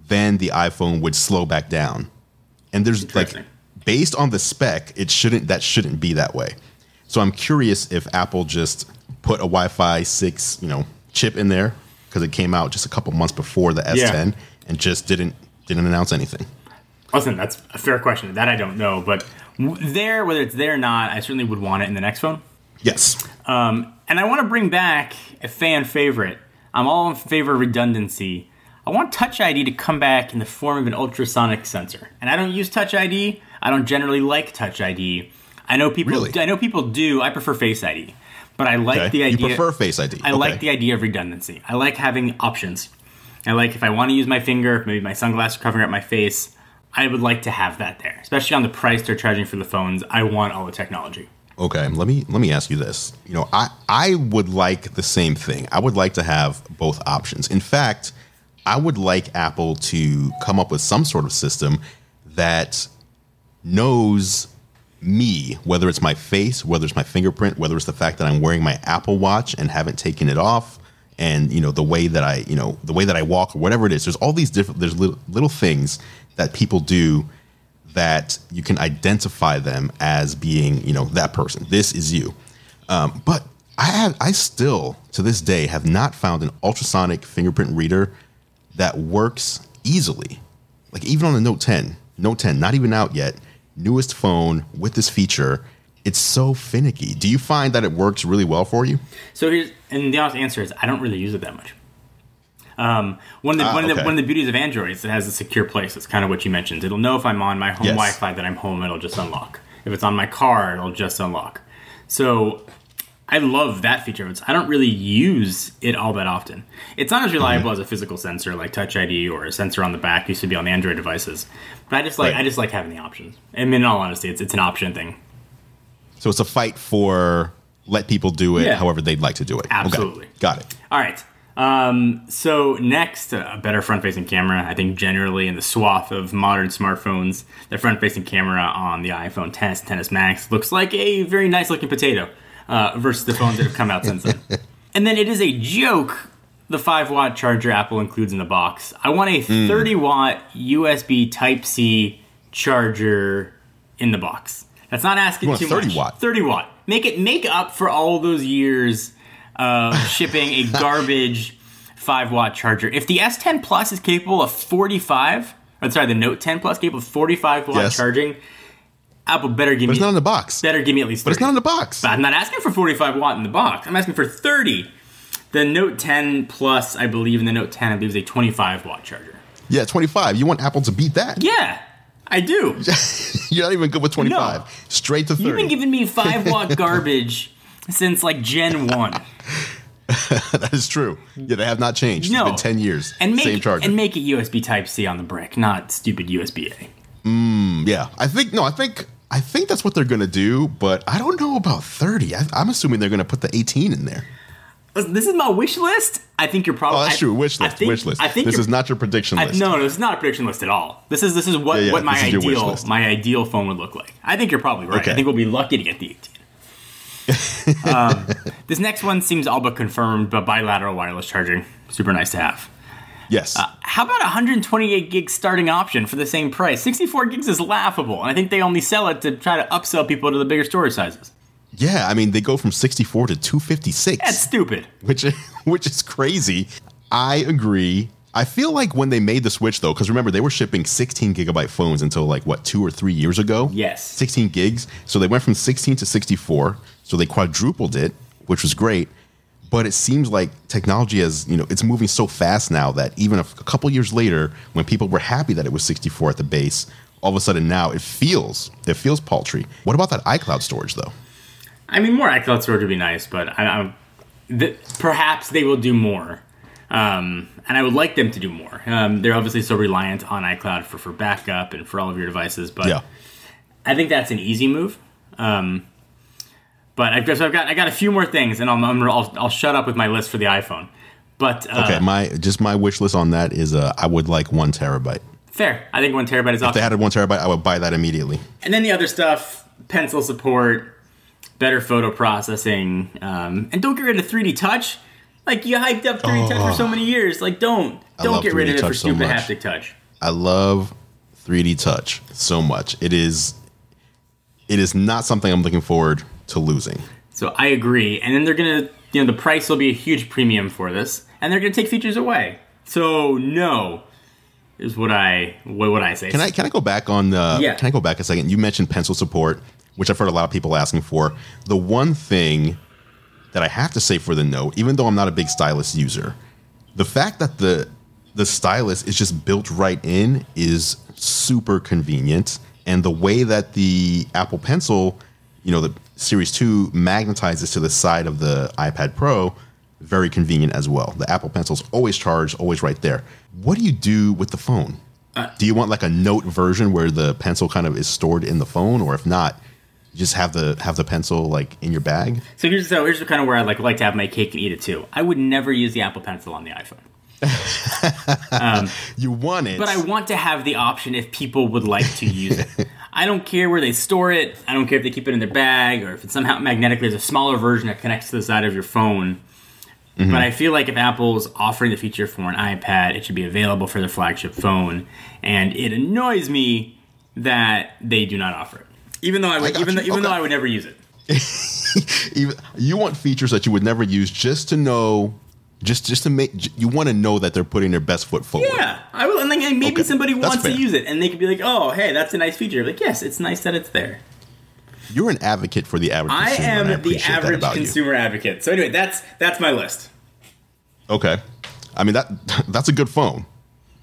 [SPEAKER 2] then the iPhone would slow back down. And there's like. Based on the spec, it shouldn't that shouldn't be that way. So I'm curious if Apple just put a Wi-Fi 6, you know, chip in there because it came out just a couple months before the S10
[SPEAKER 1] Yeah.
[SPEAKER 2] and just didn't didn't announce anything.
[SPEAKER 1] Listen, that's a fair question. That I don't know, but there, whether it's there or not, I certainly would want it in the next phone.
[SPEAKER 2] Yes.
[SPEAKER 1] Um, and I want to bring back a fan favorite. I'm all in favor of redundancy. I want Touch ID to come back in the form of an ultrasonic sensor. And I don't use Touch ID. I don't generally like Touch ID. I know people.
[SPEAKER 2] Really?
[SPEAKER 1] I know people do. I prefer Face ID, but I like
[SPEAKER 2] Okay.
[SPEAKER 1] the
[SPEAKER 2] you
[SPEAKER 1] idea.
[SPEAKER 2] prefer Face ID.
[SPEAKER 1] I
[SPEAKER 2] okay.
[SPEAKER 1] like the idea of redundancy. I like having options. I like if I want to use my finger, maybe my sunglasses are covering up my face. I would like to have that there, especially on the price they're charging for the phones. I want all the technology.
[SPEAKER 2] Okay, let me let me ask you this. You know, I I would like the same thing. I would like to have both options. In fact, I would like Apple to come up with some sort of system that knows me, whether it's my face, whether it's my fingerprint, whether it's the fact that I'm wearing my Apple Watch and haven't taken it off, and you know the way that I, you know, the way that I walk or whatever it is. There's all these different there's little, little things that people do that you can identify them as being, you know, that person. This is you. Um, but I have, I still to this day have not found an ultrasonic fingerprint reader that works easily. Like even on the Note 10, Note 10, not even out yet, newest phone with this feature. It's so finicky. Do you find that it works really well for you?
[SPEAKER 1] So here's and the honest answer is I don't really use it that much. Um, one of the
[SPEAKER 2] Ah,
[SPEAKER 1] one, of the, one of the beauties of Android is it has a secure place. It's kind of what you mentioned. It'll know if I'm on my home
[SPEAKER 2] Yes.
[SPEAKER 1] Wi-Fi that I'm home. It'll just unlock. If it's on my car, it'll just unlock. So I love that feature. It's, I don't really use it all that often. It's not as reliable as a physical sensor like Touch ID or a sensor on the back used to be on the Android devices. But I just like
[SPEAKER 2] Right.
[SPEAKER 1] I just like having the options. I mean, in all honesty, it's it's an option thing.
[SPEAKER 2] So it's a fight for let people do it
[SPEAKER 1] Yeah.
[SPEAKER 2] however they'd like to do it. Okay.
[SPEAKER 1] Absolutely.
[SPEAKER 2] Got it.
[SPEAKER 1] All right. Um, so next, a better front-facing camera. I think generally in the swath of modern smartphones, the front-facing camera on the iPhone 10s, 10s Max looks like a very nice-looking potato uh, versus the phones that have come out since then. And then it is a joke. The 5 watt charger Apple includes in the box. I want a 30 watt USB Type C charger in the box. That's not asking too
[SPEAKER 2] 30
[SPEAKER 1] much.
[SPEAKER 2] watt?
[SPEAKER 1] 30 watt. Make it make up for all those years of shipping a garbage 5 watt charger. If the S10 Plus is capable of 45, or sorry, the Note 10 Plus capable of 45 watt
[SPEAKER 2] Yes.
[SPEAKER 1] charging, Apple better give me.
[SPEAKER 2] But
[SPEAKER 1] me
[SPEAKER 2] it's not in the box.
[SPEAKER 1] better give me at least 30.
[SPEAKER 2] But it's not in the box.
[SPEAKER 1] But I'm not asking for 45 watt in the box. I'm asking for 30. The Note 10 Plus, I believe, and the Note 10, I believe, is a 25 watt charger.
[SPEAKER 2] Yeah, 25. You want Apple to beat that.
[SPEAKER 1] Yeah, I do.
[SPEAKER 2] You're not even good with 25.
[SPEAKER 1] No.
[SPEAKER 2] Straight to 30.
[SPEAKER 1] You've been giving me 5 watt garbage since like Gen 1.
[SPEAKER 2] that is true. Yeah, they have not changed.
[SPEAKER 1] No.
[SPEAKER 2] It's been 10 years.
[SPEAKER 1] And make,
[SPEAKER 2] Same charger.
[SPEAKER 1] and make it USB Type C on the brick, not stupid USB A.
[SPEAKER 2] Mmm, yeah, I think, no, I think. I think that's what they're gonna do, but I don't know about 30. I, I'm assuming they're gonna put the 18 in there.
[SPEAKER 1] This is my wish list. I think you're probably.
[SPEAKER 2] Oh, that's
[SPEAKER 1] I-
[SPEAKER 2] true. Wish
[SPEAKER 1] I
[SPEAKER 2] list.
[SPEAKER 1] think-
[SPEAKER 2] wish list.
[SPEAKER 1] I think
[SPEAKER 2] this is not your prediction
[SPEAKER 1] I,
[SPEAKER 2] list.
[SPEAKER 1] no, no, is not a prediction list at all. This is this is what,
[SPEAKER 2] Yeah, yeah,
[SPEAKER 1] what my ideal my ideal phone would look like. I think you're probably right.
[SPEAKER 2] Okay.
[SPEAKER 1] I think we'll be lucky to get the 18. um, this next one seems all but confirmed, but bilateral wireless charging, super nice to have.
[SPEAKER 2] Yes.
[SPEAKER 1] Uh, how about 128 gig starting option for the same price? 64 gigs is laughable, and I think they only sell it to try to upsell people to the bigger storage sizes.
[SPEAKER 2] yeah, I mean they go from 64 to 256.
[SPEAKER 1] That's stupid.
[SPEAKER 2] which which is crazy. I agree. I feel like when they made the switch though, because remember they were shipping 16 gigabyte phones until like what two or three years ago.
[SPEAKER 1] Yes.
[SPEAKER 2] 16 gigs. So they went from 16 to 64. So they quadrupled it, which was great. But it seems like technology has, you know, it's moving so fast now that even a, a couple years later, when people were happy that it was 64 at the base, all of a sudden now it feels it feels paltry. What about that iCloud storage though?
[SPEAKER 1] I mean, more iCloud storage would be nice, but I, I, th- perhaps they will do more. Um, and I would like them to do more. Um, they're obviously so reliant on iCloud for, for backup and for all of your devices, but
[SPEAKER 2] Yeah.
[SPEAKER 1] I think that's an easy move. Um, but I've just I've got I got a few more things, and I'll I'm, I'll, I'll shut up with my list for the iPhone. But uh,
[SPEAKER 2] Okay, my just my wish list on that is uh, I would like one terabyte.
[SPEAKER 1] fair. I think one terabyte is off.
[SPEAKER 2] If they
[SPEAKER 1] awesome.
[SPEAKER 2] had a one terabyte, I would buy that immediately.
[SPEAKER 1] And then the other stuff: pencil support, better photo processing, um, and don't get rid of 3D Touch. Like you hyped up 3D Touch for so many years. Like don't don't get rid of it for
[SPEAKER 2] Touch so
[SPEAKER 1] stupid haptic touch.
[SPEAKER 2] I love 3D Touch so much. It is it is not something I'm looking forward to losing.
[SPEAKER 1] So I agree. And then they're gonna, you know, the price will be a huge premium for this, and they're gonna take features away. So no, is what I what would I say?
[SPEAKER 2] Can I can I go back on the
[SPEAKER 1] Yeah.
[SPEAKER 2] can I go back a second? You mentioned pencil support, which I've heard a lot of people asking for. The one thing that I have to say for the note, even though I'm not a big stylus user, the fact that the the stylus is just built right in is super convenient. And the way that the Apple Pencil, you know, the Series 2 magnetizes to the side of the iPad Pro, very convenient as well. The Apple Pencil's always charged, always right there. What do you do with the phone? Uh, do you want like a note version where the pencil kind of is stored in the phone, or if not, just have the have the pencil like in your bag?
[SPEAKER 1] so here's so here's kind of where I like like to have my cake and eat it too. I would never use the Apple Pencil on the iPhone.
[SPEAKER 2] Um, you want it,
[SPEAKER 1] But I want to have the option if people would like to use it. I don't care where they store it. I don't care if they keep it in their bag or if it's somehow magnetically. There's a smaller version that connects to the side of your phone. Mm-hmm. But I feel like if Apple's offering the feature for an iPad, it should be available for their flagship phone. And it annoys me that they do not offer it. Even though I would,
[SPEAKER 2] got
[SPEAKER 1] even though, even though I would never use it.
[SPEAKER 2] even you want features that you would never use just to know just just to make you want to know that they're putting their best foot forward
[SPEAKER 1] Yeah, I will. And like, maybe
[SPEAKER 2] Okay,
[SPEAKER 1] somebody
[SPEAKER 2] that's
[SPEAKER 1] wants to use it, and they could be like, "Oh, hey, that's a nice feature." Like, yes, it's nice that it's there.
[SPEAKER 2] you're an advocate for the average
[SPEAKER 1] I
[SPEAKER 2] consumer
[SPEAKER 1] am
[SPEAKER 2] I
[SPEAKER 1] the average consumer advocate. So anyway, that's that's my list.
[SPEAKER 2] okay i mean that that's a good phone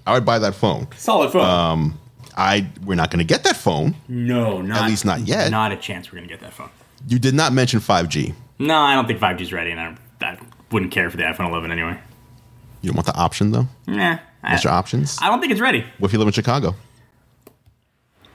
[SPEAKER 2] i would buy that phone
[SPEAKER 1] Solid phone.
[SPEAKER 2] Um, I we're not going to get that phone.
[SPEAKER 1] No, not at
[SPEAKER 2] least not yet.
[SPEAKER 1] Not a chance we're gonna get that phone.
[SPEAKER 2] You did not mention 5G.
[SPEAKER 1] No, I don't think 5G is ready, and I, I wouldn't care for the iPhone 11 anyway.
[SPEAKER 2] You don't want the option though.
[SPEAKER 1] Nah, I,
[SPEAKER 2] your options?
[SPEAKER 1] I don't think it's ready.
[SPEAKER 2] What if you live in Chicago?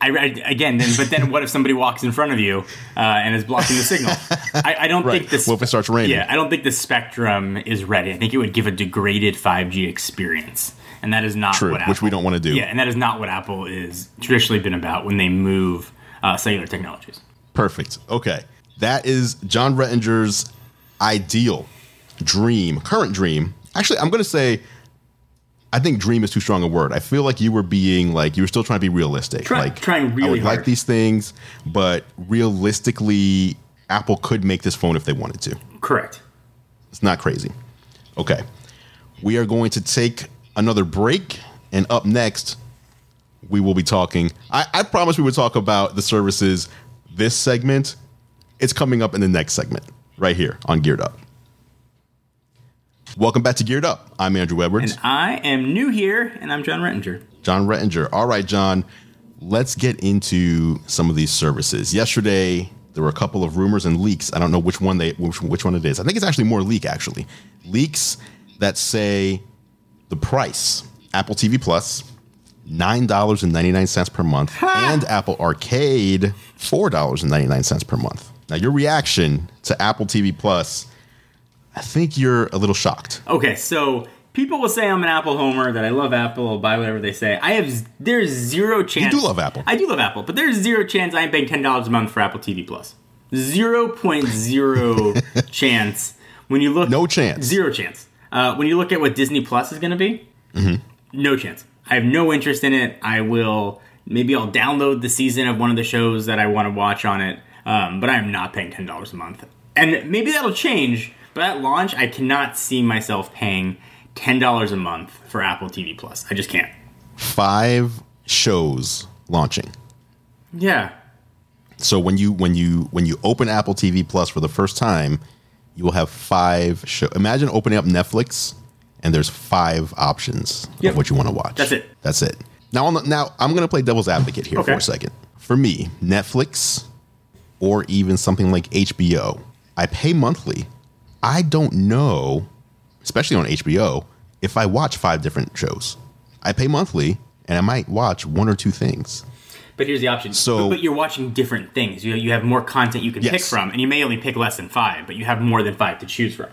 [SPEAKER 1] I, I again, then, but then what if somebody walks in front of you uh, and is blocking the signal? I, I don't think this.
[SPEAKER 2] What if it starts raining?
[SPEAKER 1] Yeah, I don't think the Spectrum is ready. I think it would give a degraded 5G experience, and that is not
[SPEAKER 2] True,
[SPEAKER 1] what
[SPEAKER 2] which we don't want to do.
[SPEAKER 1] Yeah, and that is not what Apple is traditionally been about when they move uh, cellular technologies.
[SPEAKER 2] Perfect. Okay. That is Jon Rettinger's ideal dream, current dream. Actually, I'm going to say, I think dream is too strong a word. I feel like you were being like, you were still trying to be realistic.
[SPEAKER 1] Try-
[SPEAKER 2] like,
[SPEAKER 1] trying really I
[SPEAKER 2] would like these things, but realistically, Apple could make this phone if they wanted to.
[SPEAKER 1] Correct.
[SPEAKER 2] It's not crazy. Okay. We are going to take another break. And up next, we will be talking. I, I promise we would talk about the services this segment. It's coming up in the next segment, right here on Geared Up. Welcome back to Geared Up. I'm Andru Edwards.
[SPEAKER 1] And I am new here, and I'm Jon Rettinger.
[SPEAKER 2] Jon Rettinger. All right, Jon, let's get into some of these services. Yesterday, there were a couple of rumors and leaks. I don't know which one they which, which one it is. I think it's actually more leak actually. Leaks that say the price Apple TV Plus Plus nine dollars and ninety nine cents per month and Apple Arcade four dollars and ninety nine cents per month. Now, your reaction to Apple TV Plus, I think you're a little shocked.
[SPEAKER 1] Okay, so people will say I'm an Apple homer, that I love Apple, I'll buy whatever they say. I have there's zero chance.
[SPEAKER 2] You do love Apple.
[SPEAKER 1] I do love Apple, but there's zero chance I'm paying ten dollars a month for Apple TV Plus. Zero point zero chance. When you look,
[SPEAKER 2] No chance.
[SPEAKER 1] Zero chance. Uh, when you look at what Disney Plus is going to be,
[SPEAKER 2] Mm-hmm.
[SPEAKER 1] no chance. I have no interest in it. I will maybe I'll download the season of one of the shows that I want to watch on it, um, but I am not paying ten dollars a month. And maybe that'll change. But at launch, I cannot see myself paying ten dollars a month for Apple TV Plus. I just can't.
[SPEAKER 2] Five shows launching.
[SPEAKER 1] Yeah.
[SPEAKER 2] So when you when you when you open Apple TV Plus for the first time, you will have five show. Imagine opening up Netflix and there's five options
[SPEAKER 1] Yep.
[SPEAKER 2] of what you want to watch.
[SPEAKER 1] That's it.
[SPEAKER 2] That's it. Now on the, now I'm going to play devil's advocate here for a second. For me, Netflix or even something like HBO, I pay monthly. I don't know, especially on HBO, if I watch five different shows. I pay monthly and I might watch one or two things.
[SPEAKER 1] But here's the option.
[SPEAKER 2] So-
[SPEAKER 1] but, but you're watching different things. You, you have more content you can pick from, and you may only pick less than five, but you have more than five to choose from.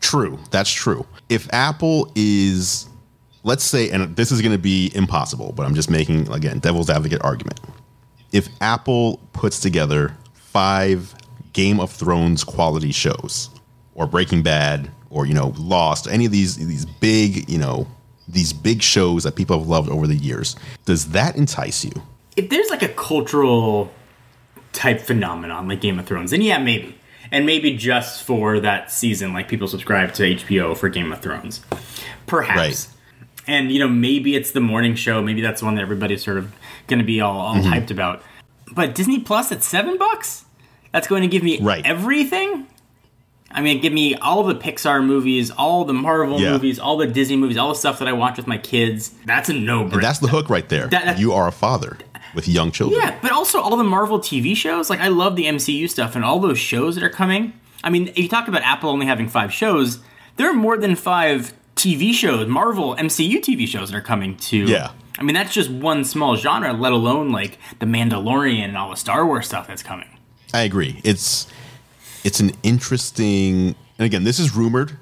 [SPEAKER 2] True. That's true. If Apple is, let's say, and this is going to be impossible, but I'm just making, again, devil's advocate argument. If Apple puts together five Game of Thrones quality shows, or Breaking Bad, or, you know, Lost, any of these, these big, you know, these big shows that people have loved over the years, does that entice you?
[SPEAKER 1] if there's like a cultural type phenomenon like Game of Thrones, then yeah, maybe. And maybe just for that season, like people subscribe to HBO for Game of Thrones. Perhaps.
[SPEAKER 2] Right.
[SPEAKER 1] And, you know, maybe it's the morning show. Maybe that's one that everybody's sort of going to be all, all
[SPEAKER 2] Mm-hmm.
[SPEAKER 1] hyped about. But Disney Plus at seven bucks? That's going to give me
[SPEAKER 2] Right.
[SPEAKER 1] everything? I mean, give me all the Pixar movies, all the Marvel
[SPEAKER 2] Yeah.
[SPEAKER 1] movies, all the Disney movies, all the stuff that I watch with my kids. That's a no-brainer.
[SPEAKER 2] That's the hook right there.
[SPEAKER 1] That-
[SPEAKER 2] you are a father with young children.
[SPEAKER 1] Yeah, but also all the Marvel TV shows. Like I love the MCU stuff and all those shows that are coming. I mean, if you talk about Apple only having five shows, there are more than five TV shows, Marvel MCU TV shows that are coming to.
[SPEAKER 2] Yeah.
[SPEAKER 1] I mean, that's just one small genre, let alone like the Mandalorian and all the Star Wars stuff that's coming.
[SPEAKER 2] I agree. It's it's an interesting and again, this is rumored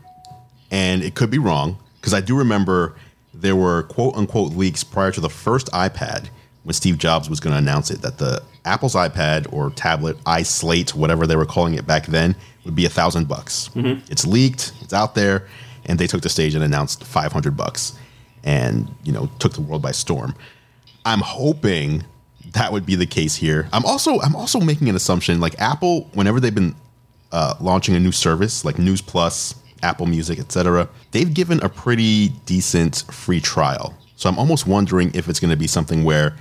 [SPEAKER 2] and it could be wrong because I do remember there were quote unquote leaks prior to the first iPad when Steve Jobs was going to announce it that the Apple's iPad or tablet, iSlate, whatever they were calling it back then, would be a thousand bucks. Mm-hmm. It's leaked, it's out there, and they took the stage and announced five hundred bucks, and you know took the world by storm. I'm hoping that would be the case here. I'm also I'm also making an assumption like Apple whenever they've been uh, launching a new service like News Plus, Apple Music, etc. They've given a pretty decent free trial. So I'm almost wondering if it's going to be something where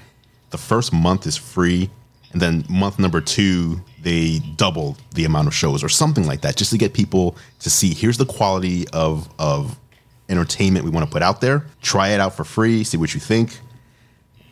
[SPEAKER 2] the first month is free and then month number 2 they double the amount of shows or something like that just to get people to see here's the quality of of entertainment we want to put out there. Try it out for free, see what you think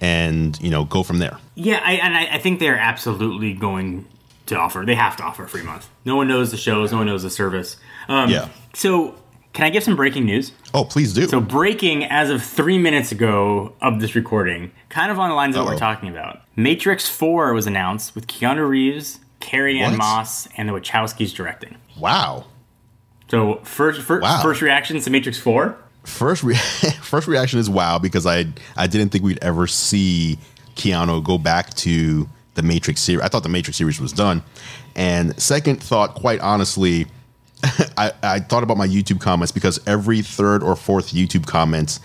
[SPEAKER 2] and you know go from there.
[SPEAKER 1] Yeah, I, and I, I think they're absolutely going to offer. They have to offer a free month. No one knows the shows. No one knows the service. Um,
[SPEAKER 2] Yeah.
[SPEAKER 1] So, can I give some breaking news?
[SPEAKER 2] Oh, please do.
[SPEAKER 1] So, breaking as of three minutes ago of this recording, kind of on the lines of what we're talking about. Matrix 4 was announced with Keanu Reeves, Carrie Ann Moss, and the Wachowskis directing.
[SPEAKER 2] wow.
[SPEAKER 1] So, first, first,
[SPEAKER 2] Wow.
[SPEAKER 1] first reactions to Matrix 4?
[SPEAKER 2] First, re- first reaction is wow because I I didn't think we'd ever see Keanu go back to the Matrix series. I thought the Matrix series was done. And second thought, quite honestly, I, I thought about my YouTube comments because every third or fourth YouTube comment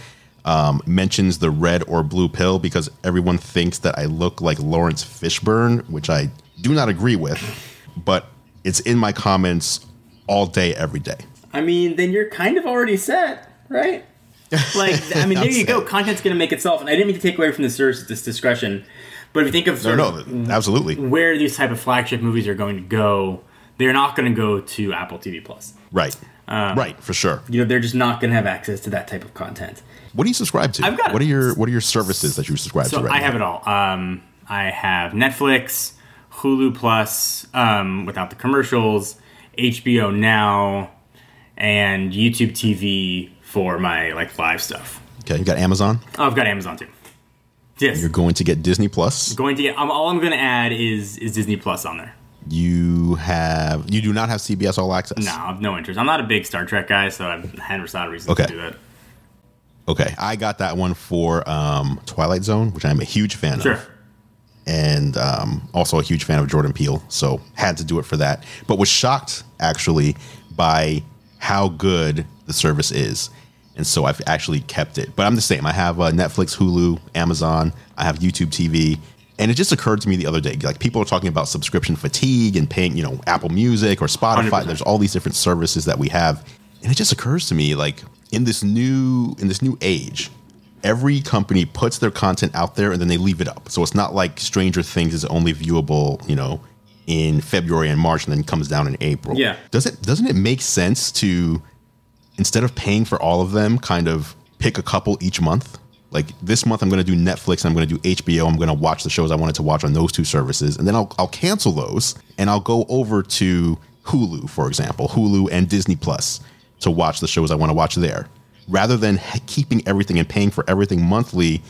[SPEAKER 2] um, mentions the red or blue pill because everyone thinks that I look like Laurence Fishburne, which I do not agree with, but it's in my comments all day, every day.
[SPEAKER 1] I mean, then you're kind of already set, right? Like, I mean, there you go. Content's going to make itself. And I didn't mean to take away from the this discretion, but if you think of
[SPEAKER 2] No, no,
[SPEAKER 1] of
[SPEAKER 2] absolutely.
[SPEAKER 1] where these type of flagship movies are going to go, they're not going to go to Apple TV Plus.
[SPEAKER 2] Right.
[SPEAKER 1] Uh,
[SPEAKER 2] right, for sure.
[SPEAKER 1] You know, they're just not going to have access to that type of content.
[SPEAKER 2] What do you subscribe to?
[SPEAKER 1] I've got-
[SPEAKER 2] what are your what are your services that you subscribe
[SPEAKER 1] So
[SPEAKER 2] to right
[SPEAKER 1] I
[SPEAKER 2] now?
[SPEAKER 1] have it all. Um, I have Netflix, Hulu Plus, um, without the commercials, HBO Now, and YouTube TV for my like live stuff.
[SPEAKER 2] Okay, you got Amazon.
[SPEAKER 1] Oh, I've got Amazon too. Yes.
[SPEAKER 2] You're going to get Disney Plus.
[SPEAKER 1] going to get um, all I'm going to add is is Disney Plus on there.
[SPEAKER 2] You have you do not have CBS All Access.
[SPEAKER 1] No, I've no interest. I'm not a big Star Trek guy, so I've had a reason
[SPEAKER 2] Okay.
[SPEAKER 1] to do that.
[SPEAKER 2] Okay, I got that one for um, Twilight Zone, which I'm a huge fan of.
[SPEAKER 1] Sure.
[SPEAKER 2] of, and um, also a huge fan of Jordan Peele. So had to do it for that. But was shocked actually by how good the service is, and so I've actually kept it. But I'm the same. I have uh, Netflix, Hulu, Amazon. I have YouTube TV. And it just occurred to me the other day, like people are talking about subscription fatigue and paying, you know, Apple Music or Spotify.
[SPEAKER 1] 100%.
[SPEAKER 2] There's all these different services that we have, and it just occurs to me, like in this new in this new age, every company puts their content out there and then they leave it up. So it's not like Stranger Things is only viewable, you know, in February and March and then comes down in April.
[SPEAKER 1] Yeah.
[SPEAKER 2] Does it doesn't it make sense to instead of paying for all of them, kind of pick a couple each month? Like this month I'm going to do Netflix, I'm going to do HBO, I'm going to watch the shows I wanted to watch on those two services and then I'll I'll cancel those and I'll go over to Hulu, for example, Hulu and Disney Plus to watch the shows I want to watch there. Rather than keeping everything and paying for everything monthly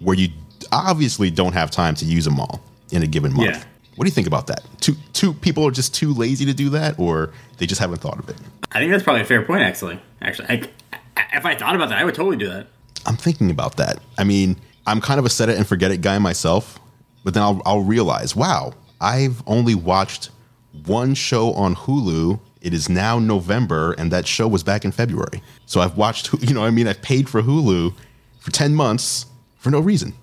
[SPEAKER 2] where you obviously don't have time to use them all in a given month.
[SPEAKER 1] Yeah.
[SPEAKER 2] What do you think about that? Two two people are just too lazy to do that or they just haven't thought of it?
[SPEAKER 1] I think that's probably a fair point. Actually, actually, I, I- if I thought about that, I would totally do that.
[SPEAKER 2] I'm thinking about that. I mean, I'm kind of a set it and forget it guy myself, but then I'll, I'll realize, wow, I've only watched one show on Hulu. It is now November, and that show was back in February. So I've watched, you know, what I mean, I've paid for Hulu for 10 months for no reason.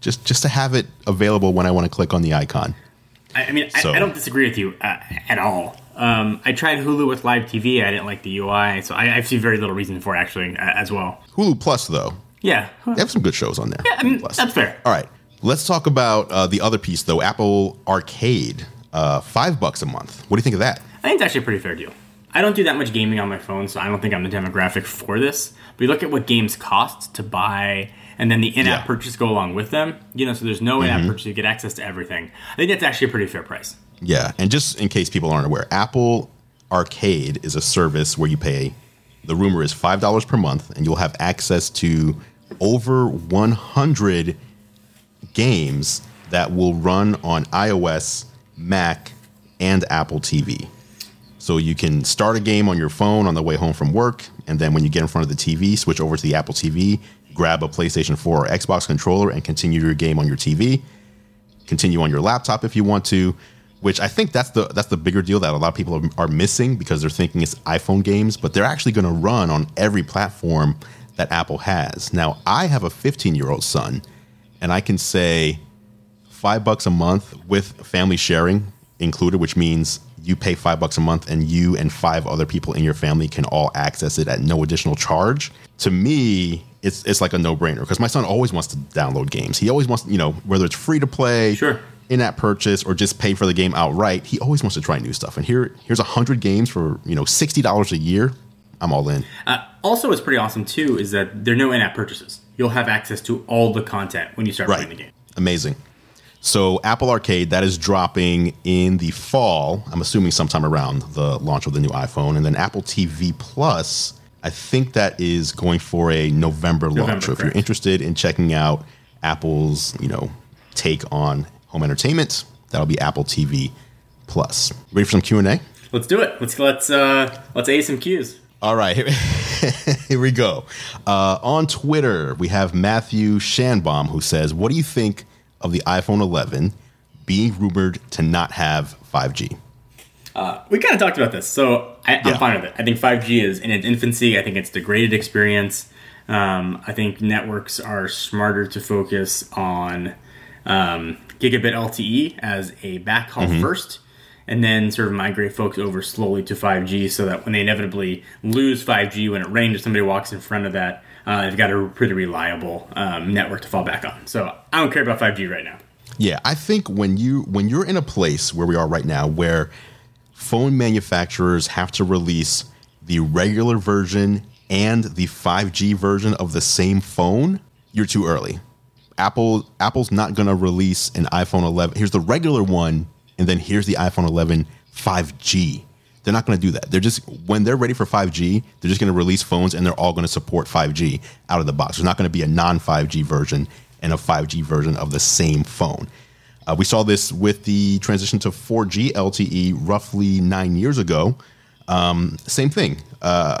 [SPEAKER 2] Just, just to have it available when I want to click on the icon.
[SPEAKER 1] I, I mean,
[SPEAKER 2] So-
[SPEAKER 1] I, I don't disagree with you uh, at all. Um, I tried Hulu with live TV. I didn't like the UI, so I, I see very little reason for it actually uh, as well.
[SPEAKER 2] Hulu Plus, though,
[SPEAKER 1] Yeah,
[SPEAKER 2] they have some good shows on there.
[SPEAKER 1] Yeah, I mean,
[SPEAKER 2] Plus.
[SPEAKER 1] that's fair.
[SPEAKER 2] All right, let's talk about uh, the other piece, though. Apple Arcade, uh, five bucks a month. What do you think of that?
[SPEAKER 1] I think it's actually a pretty fair deal. I don't do that much gaming on my phone, so I don't think I'm the demographic for this. But you look at what games cost to buy, and then the in-app
[SPEAKER 2] Yeah. Mm-hmm.
[SPEAKER 1] purchase go along with them. You know, so there's no in-app purchase; you get access to everything. I think that's actually a pretty fair price.
[SPEAKER 2] Yeah, and just in case people aren't aware, Apple Arcade is a service where you pay. The rumor is five dollars per month, and you'll have access to over 100 games that will run on iOS, Mac, and Apple TV. So you can start a game on your phone on the way home from work, and then when you get in front of the TV, switch over to the Apple TV, grab a PlayStation 4 or Xbox controller, and continue your game on your TV continue on your laptop if you want to which i think that's the that's the bigger deal that a lot of people are, are missing because they're thinking it's iphone games but they're actually going to run on every platform that apple has. Now i have a 15 year old son and i can say five bucks a month with family sharing included which means you pay five bucks a month and you and five other people in your family can all access it at no additional charge. To me it's it's like a no-brainer because my son always wants to download games he always wants you know whether it's free to play
[SPEAKER 1] Sure.
[SPEAKER 2] in-app purchase or just pay for the game outright he always wants to try new stuff and here here's a hundred games for you know $60 a year i'm all in
[SPEAKER 1] Uh, also, what's pretty awesome too is that there are no in-app purchases. you'll have access to all the content when you start
[SPEAKER 2] Right.
[SPEAKER 1] playing the game.
[SPEAKER 2] Amazing. So Apple Arcade that is dropping in the fall. I'm assuming sometime around the launch of the new iPhone, and then Apple TV Plus. I think that is going for a November, launch.
[SPEAKER 1] November,
[SPEAKER 2] So if you're interested in checking out Apple's, you know, take on home entertainment, that'll be Apple TV Plus. Ready for some Q and A?
[SPEAKER 1] Let's do it. Let's let's uh let's a some cues.
[SPEAKER 2] All right, here, here we go. Uh, on Twitter, we have Matthew Shanbaum who says, "What do you think of the iPhone 11 being rumored to not have 5G?"
[SPEAKER 1] We kind of talked about this, so I, I'm
[SPEAKER 2] Yeah.
[SPEAKER 1] fine with it. I think 5G is in its infancy. I think it's degraded experience. Um, I think networks are smarter to focus on um, gigabit LTE as a backhaul first, and then sort of migrate folks over slowly to 5G, so that when they inevitably lose 5G when it rains or somebody walks in front of that, uh, they've got a pretty reliable um, network to fall back on. So I don't care about 5G right now.
[SPEAKER 2] Yeah, I think when you when you're in a place where we are right now, where phone manufacturers have to release the regular version and the 5G version of the same phone, you're too early. Apple Apple's not going to release an iPhone 11. Here's the regular one, and then here's the iPhone 11 5G. They're not going to do that. They're just when they're ready for 5G, they're just going to release phones, and they're all going to support 5G out of the box. There's not going to be a non 5G version and a 5G version of the same phone. Uh, we saw this with the transition to 4G LTE roughly nine years ago. Um, same thing. Uh,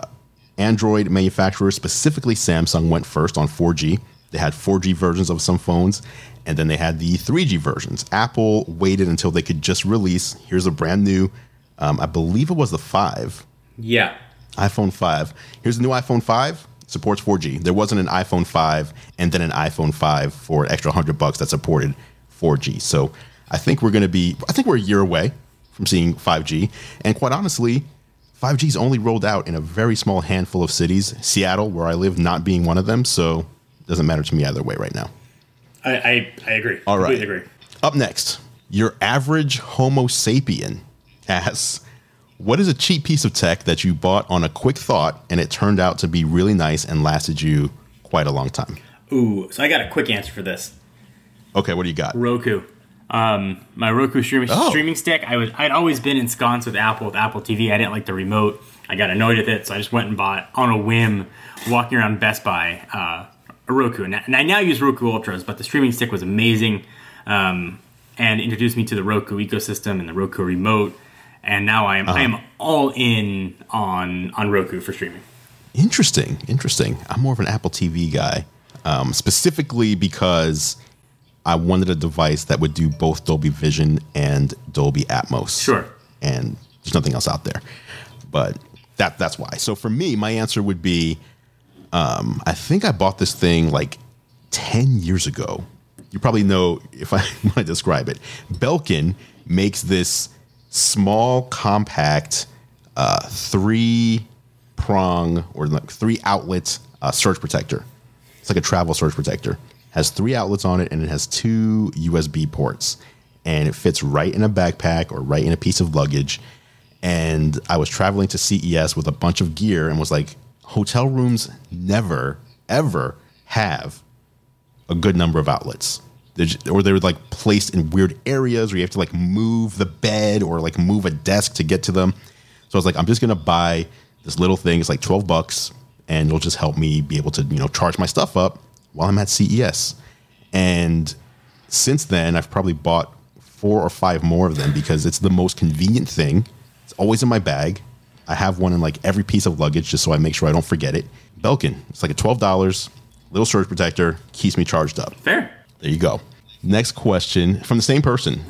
[SPEAKER 2] Android manufacturers, specifically Samsung, went first on 4G. They had 4G versions of some phones, and then they had the 3G versions. Apple waited until they could just release. Here's a brand new, um, I believe it was the 5,
[SPEAKER 1] Yeah,
[SPEAKER 2] iPhone 5. Here's the new iPhone 5. Supports 4G. There wasn't an iPhone 5 and then an iPhone 5 for an extra 100 bucks that supported 4G. So I think we're going to be, I think we're a year away from seeing 5G. And quite honestly, 5G is only rolled out in a very small handful of cities. Seattle, where I live, not being one of them. So it doesn't matter to me either way right now.
[SPEAKER 1] I I, I agree.
[SPEAKER 2] All right.
[SPEAKER 1] Completely agree.
[SPEAKER 2] Up next, your average Homo sapien asks, What is a cheap piece of tech that you bought on a quick thought and it turned out to be really nice and lasted you quite a long time?
[SPEAKER 1] Ooh, so I got a quick answer for this.
[SPEAKER 2] Okay, what do you got?
[SPEAKER 1] Roku. Um, my Roku streaming
[SPEAKER 2] Oh.
[SPEAKER 1] streaming stick. I was I'd always been ensconced with Apple with Apple TV. I didn't like the remote. I got annoyed with it, so I just went and bought on a whim, walking around Best Buy, uh, a Roku. And, and I now use Roku Ultras, but the streaming stick was amazing, um, and introduced me to the Roku ecosystem and the Roku remote. And now I am I am all in on on Roku for streaming.
[SPEAKER 2] Interesting, interesting. I'm more of an Apple TV guy, um, specifically because I wanted a device that would do both Dolby Vision and Dolby Atmos.
[SPEAKER 1] Sure.
[SPEAKER 2] and there's nothing else out there. But that that's why. So for me, my answer would be, um, I think I bought this thing like ten years ago. You probably know if I want to describe it. Belkin makes this small, compact, uh, three prong or like three outlet uh, surge protector. It's like a travel surge protector. Has three outlets on it and it has two USB ports. And it fits right in a backpack or right in a piece of luggage. And I was traveling to CES with a bunch of gear and was like, hotel rooms never, ever have a good number of outlets. They're Or they're like placed in weird areas where you have to like move the bed or like move a desk to get to them. So I was like, I'm just gonna buy this little thing. It's like 12 bucks, and it'll just help me be able to, you know, charge my stuff up while I'm at CES. And since then, I've probably bought four or five more of them because it's the most convenient thing. It's always in my bag. I have one in like every piece of luggage just so I make sure I don't forget it. Belkin, it's like a twelve dollars little surge protector, keeps me charged up.
[SPEAKER 1] Fair.
[SPEAKER 2] There you go. Next question from the same person.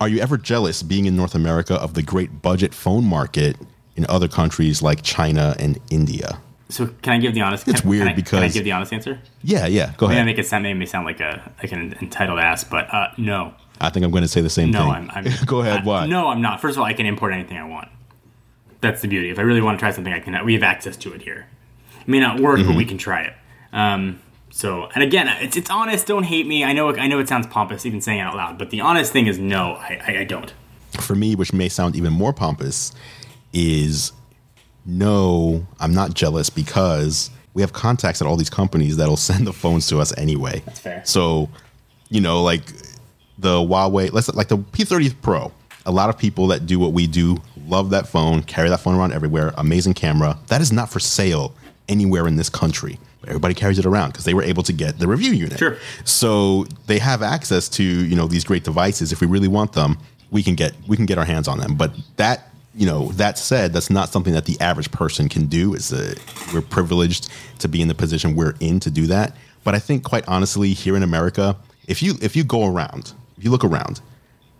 [SPEAKER 2] Are you ever jealous being in North America of the great budget phone market in other countries like China and India?
[SPEAKER 1] So can I give the honest?
[SPEAKER 2] It's
[SPEAKER 1] can,
[SPEAKER 2] weird
[SPEAKER 1] can I, can I give the honest answer?
[SPEAKER 2] Yeah, yeah. Go
[SPEAKER 1] ahead. I make it sound maybe sound like a like an entitled ass, but uh, no,
[SPEAKER 2] I think I'm going to say the same thing.
[SPEAKER 1] no,
[SPEAKER 2] thing.
[SPEAKER 1] I'm. I'm
[SPEAKER 2] Go ahead.
[SPEAKER 1] I-
[SPEAKER 2] why?
[SPEAKER 1] No, I'm not. First of all, I can import anything I want. That's the beauty. If I really want to try something, I can. We have access to it here. It may not work,
[SPEAKER 2] Mm-hmm.
[SPEAKER 1] but we can try it. Um, so, and again, it's it's honest. Don't hate me. I know. I know it sounds pompous even saying it out loud, but the honest thing is no. I, I, I don't.
[SPEAKER 2] for me, which may sound even more pompous, is no, I'm not jealous because we have contacts at all these companies that'll send the phones to us anyway.
[SPEAKER 1] That's fair.
[SPEAKER 2] So, you know, like the Huawei, let's like the P30 Pro. A lot of people that do what we do love that phone, carry that phone around everywhere. Amazing camera. That is not for sale anywhere in this country. Everybody carries it around because they were able to get the review unit.
[SPEAKER 1] Sure.
[SPEAKER 2] So they have access to you know these great devices. If we really want them, we can get we can get our hands on them. But that you know that said, that's not something that the average person can do. It's a we're privileged to be in the position we're in to do that. But I think quite honestly, here in America, if you if you go around, if you look around,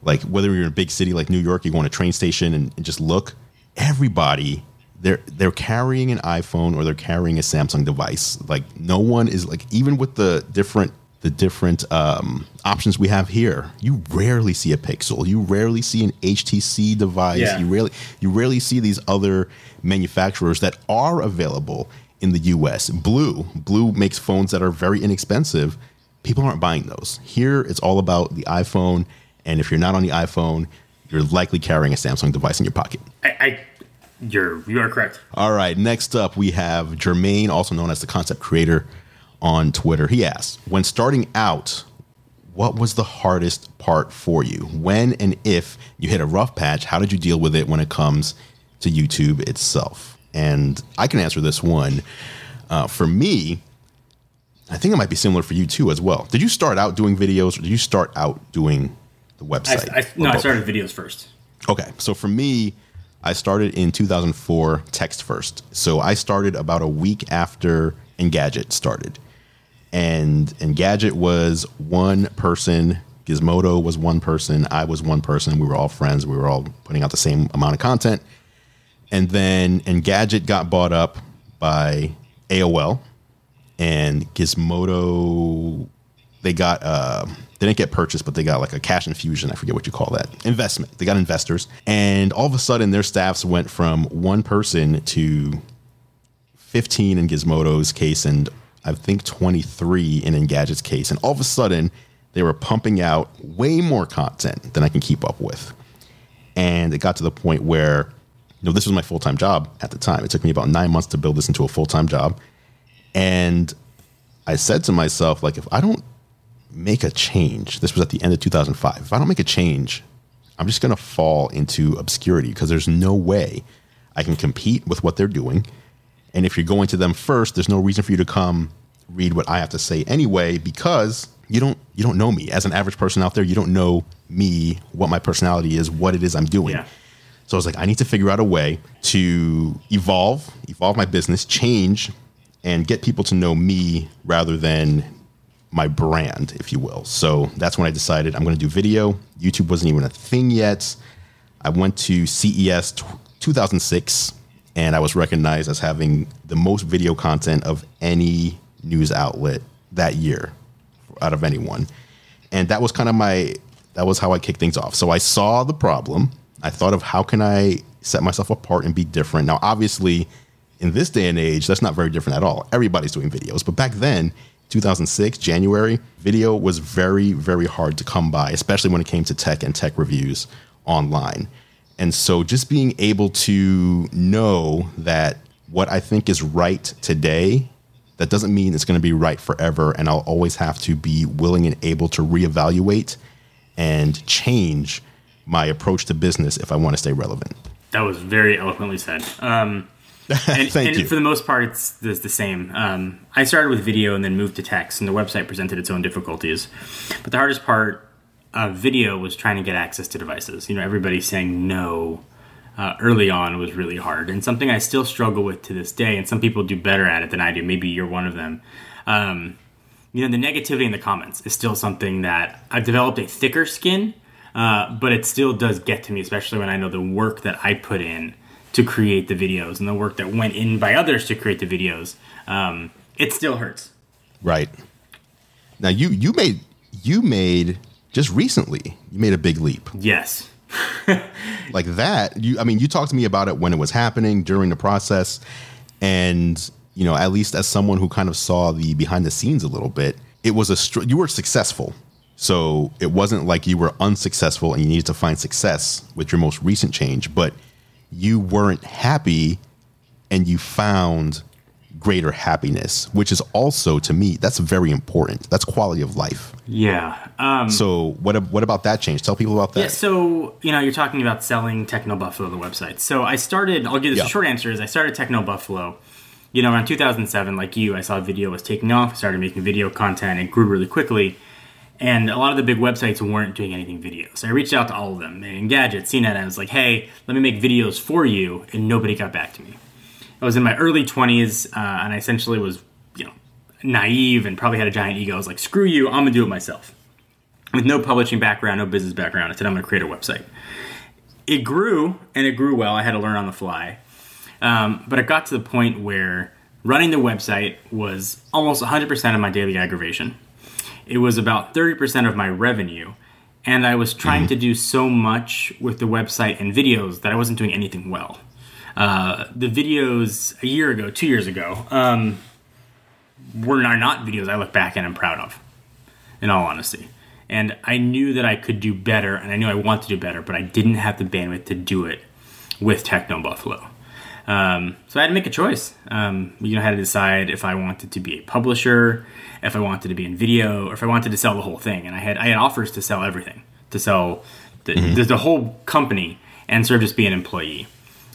[SPEAKER 2] like whether you're in a big city like New York, you go on a train station and, and just look, everybody they're they're carrying an iPhone or they're carrying a Samsung device. Like no one is like even with the different the different um, options we have here, you rarely see a Pixel. You rarely see an HTC device.
[SPEAKER 1] Yeah.
[SPEAKER 2] You rarely you rarely see these other manufacturers that are available in the U.S. BLU BLU makes phones that are very inexpensive. People aren't buying those. Here, it's all about the iPhone, and if you're not on the iPhone, you're likely carrying a Samsung device in your pocket.
[SPEAKER 1] I, I you're you are correct.
[SPEAKER 2] All right, next up we have Jermaine, also known as the concept creator on Twitter. He asks, when starting out, what was the hardest part for you? When and if you hit a rough patch, how did you deal with it when it comes to YouTube itself? And I can answer this one. Uh, for me, I think it might be similar for you too as well. Did you start out doing videos or did you start out doing the website?
[SPEAKER 1] I, no,
[SPEAKER 2] Or
[SPEAKER 1] I started videos first.
[SPEAKER 2] Okay, so for me, I started in 2004 text first. So I started about a week after Engadget started. And Engadget was one person, Gizmodo was one person, I was one person. We were all friends. We were all putting out the same amount of content. And then Engadget got bought up by AOL and Gizmodo they got uh they didn't get purchased, but they got like a cash infusion. I forget what you call that. Investment. They got investors. And all of a sudden their staffs went from one person to 15 in Gizmodo's case and I think 23 in Engadget's case. And all of a sudden they were pumping out way more content than I can keep up with. And it got to the point where, you know, this was my full time job at the time. It took me about nine months to build this into a full time job. And I said to myself, like, if I don't make a change, this was at the end of 2005. If I don't make a change, I'm just going to fall into obscurity because there's no way I can compete with what they're doing. And if you're going to them first, there's no reason for you to come read what I have to say anyway because you don't you don't know me as an average person out there. You don't know me, what my personality is, what it is I'm doing.
[SPEAKER 1] Yeah.
[SPEAKER 2] So I was like, I need to figure out a way to evolve, evolve my business, change, and get people to know me rather than my brand, if you will. So that's when I decided I'm going to do video. YouTube wasn't even a thing yet. I went to CES t- 2006 and I was recognized as having the most video content of any news outlet that year out of anyone. And that was kind of my that was how I kicked things off. So I saw the problem. I thought of how can I set myself apart and be different. Now obviously in this day and age that's not very different at all. Everybody's doing videos, but back then 2006 January, video was very very hard to come by, especially when it came to tech and tech reviews online. And so just being able to know that what I think is right today, that doesn't mean it's going to be right forever. And I'll always have to be willing and able to reevaluate and change my approach to business if I want to stay relevant.
[SPEAKER 1] That was very eloquently said. Um, and,
[SPEAKER 2] Thank
[SPEAKER 1] and
[SPEAKER 2] you.
[SPEAKER 1] for the most part, it's the, the same. Um, I started with video and then moved to text, and the website presented its own difficulties. But the hardest part of video was trying to get access to devices. You know, everybody saying no uh, early on was really hard, and something I still struggle with to this day. And some people do better at it than I do. Maybe you're one of them. Um, you know, the negativity in the comments is still something that I've developed a thicker skin, uh, but it still does get to me, especially when I know the work that I put in to create the videos and the work that went in by others to create the videos. Um, it still hurts.
[SPEAKER 2] Right. Now you you made you made just recently you made a big leap.
[SPEAKER 1] Yes.
[SPEAKER 2] like that you i mean you talked to me about it when it was happening during the process and you know at least as someone who kind of saw the behind the scenes a little bit it was a str- you were successful so it wasn't like you were unsuccessful and you needed to find success with your most recent change but you weren't happy and you found greater happiness, which is also to me that's very important. That's quality of life.
[SPEAKER 1] Yeah. Um,
[SPEAKER 2] So what what about that change? Tell people about that.
[SPEAKER 1] Yeah, so you know, you're talking about selling TechnoBuffalo, the website. So I started. I'll give this
[SPEAKER 2] Yeah.
[SPEAKER 1] a short answer: is I started TechnoBuffalo. You know, around 2007, like you, I saw video was taking off. I started making video content. It grew really quickly, and a lot of the big websites weren't doing anything video. So I reached out to all of them. Engadget, CNET, I was like, "Hey, let me make videos for you," and nobody got back to me. I was in my early 20s, uh, and I essentially was, you know, naive and probably had a giant ego. I was like, "Screw you, I'm gonna do it myself." with no publishing background, no business background. I said, I'm going to create a website. It grew, and it grew well. I had to learn on the fly. Um, but it got to the point where running the website was almost 100% of my daily aggravation. It was about 30% of my revenue. And I was trying to do so much with the website and videos that I wasn't doing anything well. Uh, the videos a year ago, two years ago, um, were not videos I look back and I'm proud of, in all honesty. And I knew that I could do better, and I knew I wanted to do better, but I didn't have the bandwidth to do it with TechnoBuffalo. Um, so I had to make a choice. Um, you know, I had to decide if I wanted to be a publisher, if I wanted to be in video, or if I wanted to sell the whole thing. And I had I had offers to sell everything, to sell the, the, the whole company, and sort of just be an employee.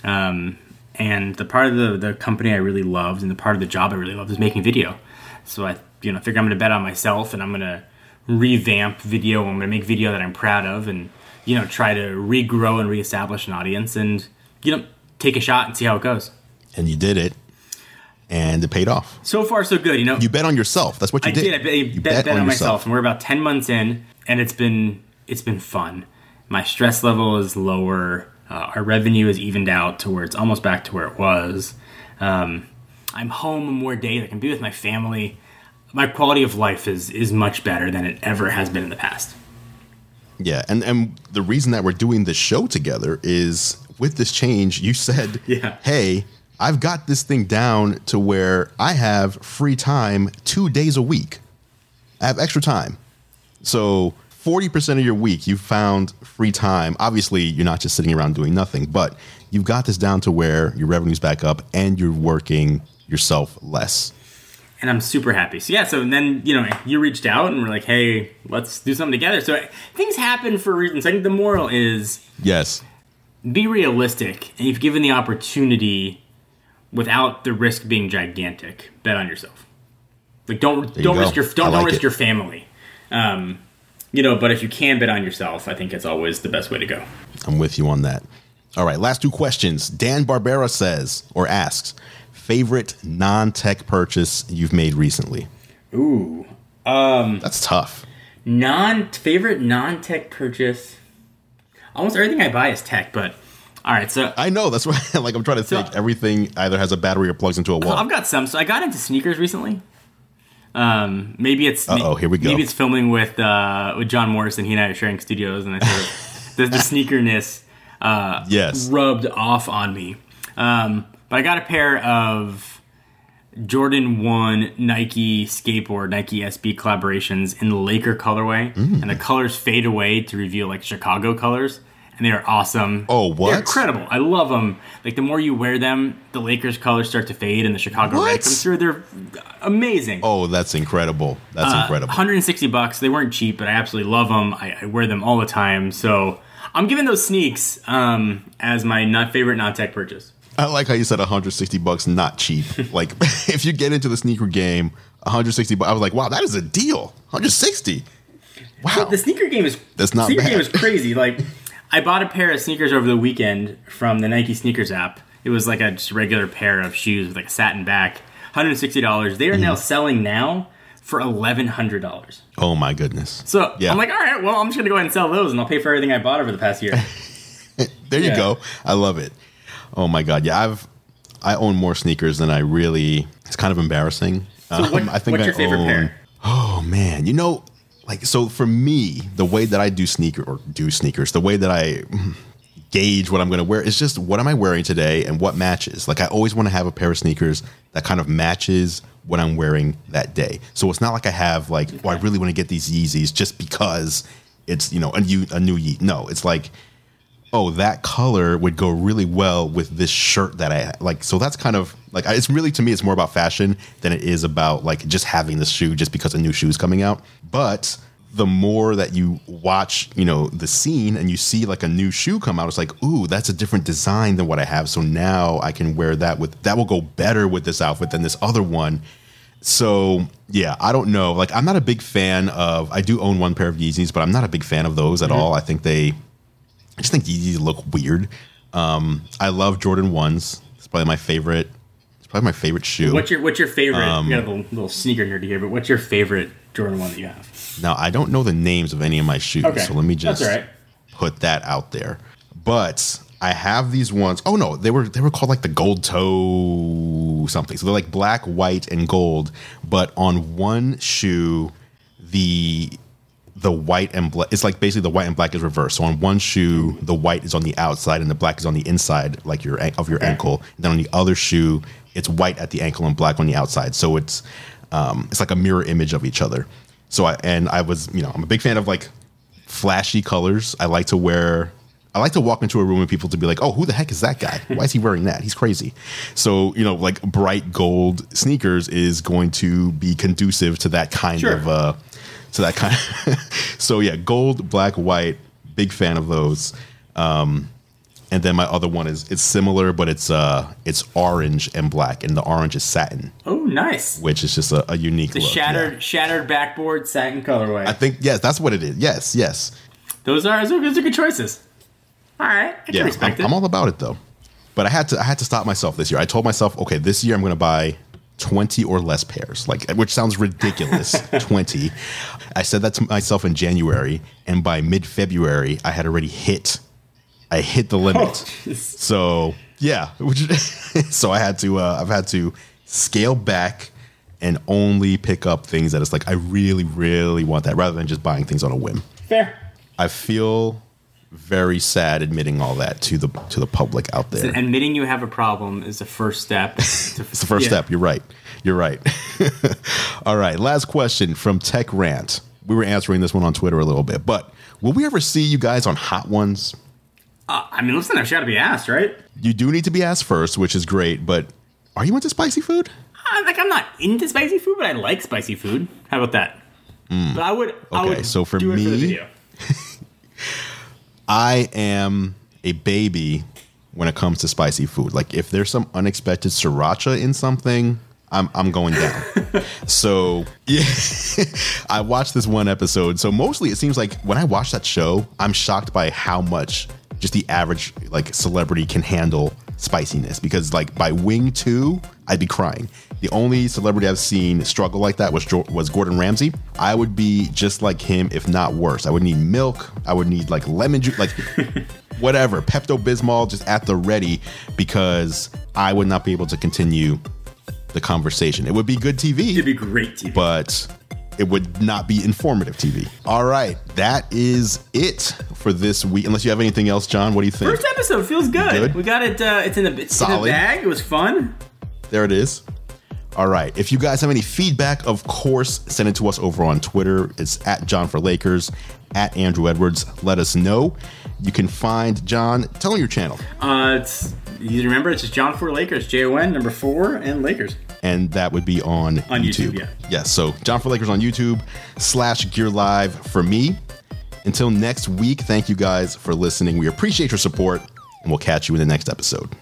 [SPEAKER 1] Um, and the part of the, the company I really loved, and the part of the job I really loved, was making video. So I, you know, figured I'm going to bet on myself, and I'm going to revamp video. I'm going to make video that I'm proud of, and you know, try to regrow and reestablish an audience, and you know, take a shot and see how it goes.
[SPEAKER 2] And you did it, and it paid off.
[SPEAKER 1] So far, so good. You know,
[SPEAKER 2] You bet on yourself. That's what you
[SPEAKER 1] I
[SPEAKER 2] did.
[SPEAKER 1] did. I bet,
[SPEAKER 2] you
[SPEAKER 1] bet, bet on, myself, and we're about ten months in, and it's been it's been fun. My stress level is lower. Uh, our revenue is evened out to where it's almost back to where it was. Um, I'm home more days. I can be with my family. My quality of life is is much better than it ever has been in the past.
[SPEAKER 2] Yeah, and and the reason that we're doing this show together is with this change, you said,
[SPEAKER 1] Yeah.
[SPEAKER 2] hey, I've got this thing down to where I have free time two days a week. I have extra time. So 40% of your week, you've found free time. Obviously, you're not just sitting around doing nothing, but you've got this down to where your revenue's back up and you're working yourself less.
[SPEAKER 1] and I'm super happy. So yeah, so then you know you reached out and we're like, hey, let's do something together. So things happen for reasons. I think the moral is
[SPEAKER 2] Yes.
[SPEAKER 1] be realistic, and if given the opportunity, without the risk being gigantic, bet on yourself. Like don't
[SPEAKER 2] you
[SPEAKER 1] don't risk your don't,
[SPEAKER 2] like
[SPEAKER 1] don't risk
[SPEAKER 2] it.
[SPEAKER 1] your family. Um, you know, but if you can bet on yourself, I think it's always the best way to go.
[SPEAKER 2] I'm with you on that. All right, last two questions. Dan Barbera says or asks, favorite non-tech purchase you've made recently?
[SPEAKER 1] Ooh, Um
[SPEAKER 2] That's tough.
[SPEAKER 1] non favorite non tech purchase. Almost everything I buy is tech, but all right. So
[SPEAKER 2] I know. That's why like I'm trying to think everything either has a battery or plugs into a wall.
[SPEAKER 1] I've got some. So I got into sneakers recently. Um, maybe it's
[SPEAKER 2] Uh-oh, here we go.
[SPEAKER 1] Maybe it's filming with uh, with Jon Morrison. He and I are sharing studios, and I sort of the, the sneakerness uh,
[SPEAKER 2] yes.
[SPEAKER 1] rubbed off on me. Um, but I got a pair of Jordan One Nike skateboard Nike SB collaborations in the Laker colorway,
[SPEAKER 2] Mm.
[SPEAKER 1] and the colors fade away to reveal like Chicago colors, and they are awesome.
[SPEAKER 2] Oh, what?
[SPEAKER 1] They're incredible. I love them. Like the more you wear them, the Lakers colors start to fade, and the Chicago red
[SPEAKER 2] What?
[SPEAKER 1] comes through. They're amazing.
[SPEAKER 2] Oh, that's incredible. That's
[SPEAKER 1] Uh,
[SPEAKER 2] incredible.
[SPEAKER 1] 160 bucks. They weren't cheap, but I absolutely love them. I, I wear them all the time. So I'm giving those sneaks um, as my not favorite non-tech purchase.
[SPEAKER 2] I like how you said 160 bucks not cheap. like if you get into the sneaker game, 160 bucks. I was like, wow, that is a deal. 160. Wow.
[SPEAKER 1] The sneaker game is
[SPEAKER 2] That's not
[SPEAKER 1] sneaker
[SPEAKER 2] bad.
[SPEAKER 1] game is crazy. Like I bought a pair of sneakers over the weekend from the Nike sneakers app. It was like a just regular pair of shoes with like a satin back, 160 dollars. They are now
[SPEAKER 2] Mm-hmm.
[SPEAKER 1] selling now for 1100 dollars.
[SPEAKER 2] oh my goodness.
[SPEAKER 1] So
[SPEAKER 2] Yeah.
[SPEAKER 1] I'm like, all right, well, I'm just gonna go ahead and sell those, and I'll pay for everything I bought over the past year.
[SPEAKER 2] There you go. I love it. Oh my god. Yeah, I've I own more sneakers than I really. It's kind of embarrassing.
[SPEAKER 1] So what,
[SPEAKER 2] Um, I think
[SPEAKER 1] what's
[SPEAKER 2] I
[SPEAKER 1] your favorite
[SPEAKER 2] own-
[SPEAKER 1] pair?
[SPEAKER 2] Oh man, you know, like so for me, the way that I do sneaker or do sneakers, the way that I gauge what I'm going to wear is just what am I wearing today and what matches. Like I always want to have a pair of sneakers that kind of matches what I'm wearing that day. So it's not like I have like, oh, I really want to get these Yeezys just because it's you know a new a new Yeet. No, it's like oh, that color would go really well with this shirt that I like. So that's kind of like it's really to me, it's more about fashion than it is about like just having the shoe just because a new shoe is coming out. But the more that you watch, you know, the scene and you see like a new shoe come out, it's like, ooh, that's a different design than what I have. So now I can wear that with that will go better with this outfit than this other one. So yeah, I don't know. Like I'm not a big fan of. I do own one pair of Yeezys, but I'm not a big fan of those at mm-hmm. all. I think they, I just think Yeezys look weird. Um, I love Jordan ones. It's probably my favorite. It's probably my favorite shoe.
[SPEAKER 1] What's your What's your favorite? you got a little, little sneaker nerd here, but what's your favorite Jordan one that you have?
[SPEAKER 2] Now I don't know the names of any of my shoes,
[SPEAKER 1] Okay,
[SPEAKER 2] so let me just
[SPEAKER 1] right.
[SPEAKER 2] put that out there. But I have these ones. Oh no, they were they were called like the gold toe something. So they're like black, white, and gold. But on one shoe, the the white and black it's like basically the white and black is reversed. So on one shoe, the white is on the outside and the black is on the inside, like your of your ankle. And then on the other shoe, it's white at the ankle and black on the outside. So it's um, it's like a mirror image of each other. So I and I was you know I'm a big fan of like flashy colors. I like to wear. I like to walk into a room and people to be like, "Oh, who the heck is that guy? Why is he wearing that? He's crazy." So you know, like bright gold sneakers is going to be conducive to that kind
[SPEAKER 1] Sure.
[SPEAKER 2] of uh, to that kind. of, so yeah, gold, black, white. Big fan of those. Um, and then my other one is it's similar, but it's uh it's orange and black, and the orange is satin,
[SPEAKER 1] Oh, nice.
[SPEAKER 2] which is just a, a unique
[SPEAKER 1] The
[SPEAKER 2] look.
[SPEAKER 1] shattered
[SPEAKER 2] yeah.
[SPEAKER 1] shattered backboard satin colorway.
[SPEAKER 2] I think yes, that's what it is. Yes, yes.
[SPEAKER 1] those are those are, those are good choices. All right, I can
[SPEAKER 2] yeah,
[SPEAKER 1] respect
[SPEAKER 2] I'm,
[SPEAKER 1] it.
[SPEAKER 2] I'm all about it though. But I had to I had to stop myself this year. I told myself, okay, this year I'm going to buy 20 or less pairs, like which sounds ridiculous. 20. I said that to myself in January, and by mid February, I had already hit. I hit the limit.
[SPEAKER 1] Oh.
[SPEAKER 2] So yeah, which, so I had to uh, I've had to scale back and only pick up things that it's like I really really want that rather than just buying things on a whim.
[SPEAKER 1] Fair.
[SPEAKER 2] I feel very sad admitting all that to the to the public out there.
[SPEAKER 1] Admitting you have a problem is the first step.
[SPEAKER 2] It's the first step. You're right. You're right. all right. Last question from Tech Rant. We were answering this one on Twitter a little bit, but will we ever see you guys on Hot Ones?
[SPEAKER 1] Uh, I mean, listen, I've got to be asked, right?
[SPEAKER 2] You do need to be asked first, which is great, but are you into spicy food?
[SPEAKER 1] Uh, like, I'm not into spicy food, but I like spicy food. How about that? But I would. I
[SPEAKER 2] Okay,
[SPEAKER 1] would
[SPEAKER 2] so for
[SPEAKER 1] do it for the
[SPEAKER 2] me-
[SPEAKER 1] video.
[SPEAKER 2] I am a baby when it comes to spicy food. Like if there's some unexpected sriracha in something, I'm I'm going down. so yeah, I watched this one episode. So mostly it seems like when I watch that show, I'm shocked by how much just the average like celebrity can handle spiciness. Because like by Wing Two, I'd be crying. The only celebrity I've seen struggle like that was was Gordon Ramsay. I would be just like him, if not worse. I would need milk. I would need like lemon juice, like whatever, Pepto Bismol, just at the ready, because I would not be able to continue the conversation. It would be good TV,
[SPEAKER 1] It'd be great TV.
[SPEAKER 2] but it would not be informative TV. All right, that is it for this week. Unless you have anything else, Jon, what do you think?
[SPEAKER 1] First episode feels good.
[SPEAKER 2] Good?
[SPEAKER 1] We got it. Uh, it's in the it's in the
[SPEAKER 2] Solid.
[SPEAKER 1] bag. It was fun.
[SPEAKER 2] There it is. All right. If you guys have any feedback, of course, send it to us over on Twitter. It's at Jon4Lakers, at Andru Edwards. Let us know. You can find Jon. Tell him your channel.
[SPEAKER 1] Uh, it's you remember it's just Jon4Lakers, J O N number four and Lakers.
[SPEAKER 2] And that would be on,
[SPEAKER 1] On
[SPEAKER 2] YouTube.
[SPEAKER 1] YouTube, yeah.
[SPEAKER 2] Yes, so Jon4Lakers on YouTube slash Gear Live for me. Until next week, thank you guys for listening. We appreciate your support, and we'll catch you in the next episode.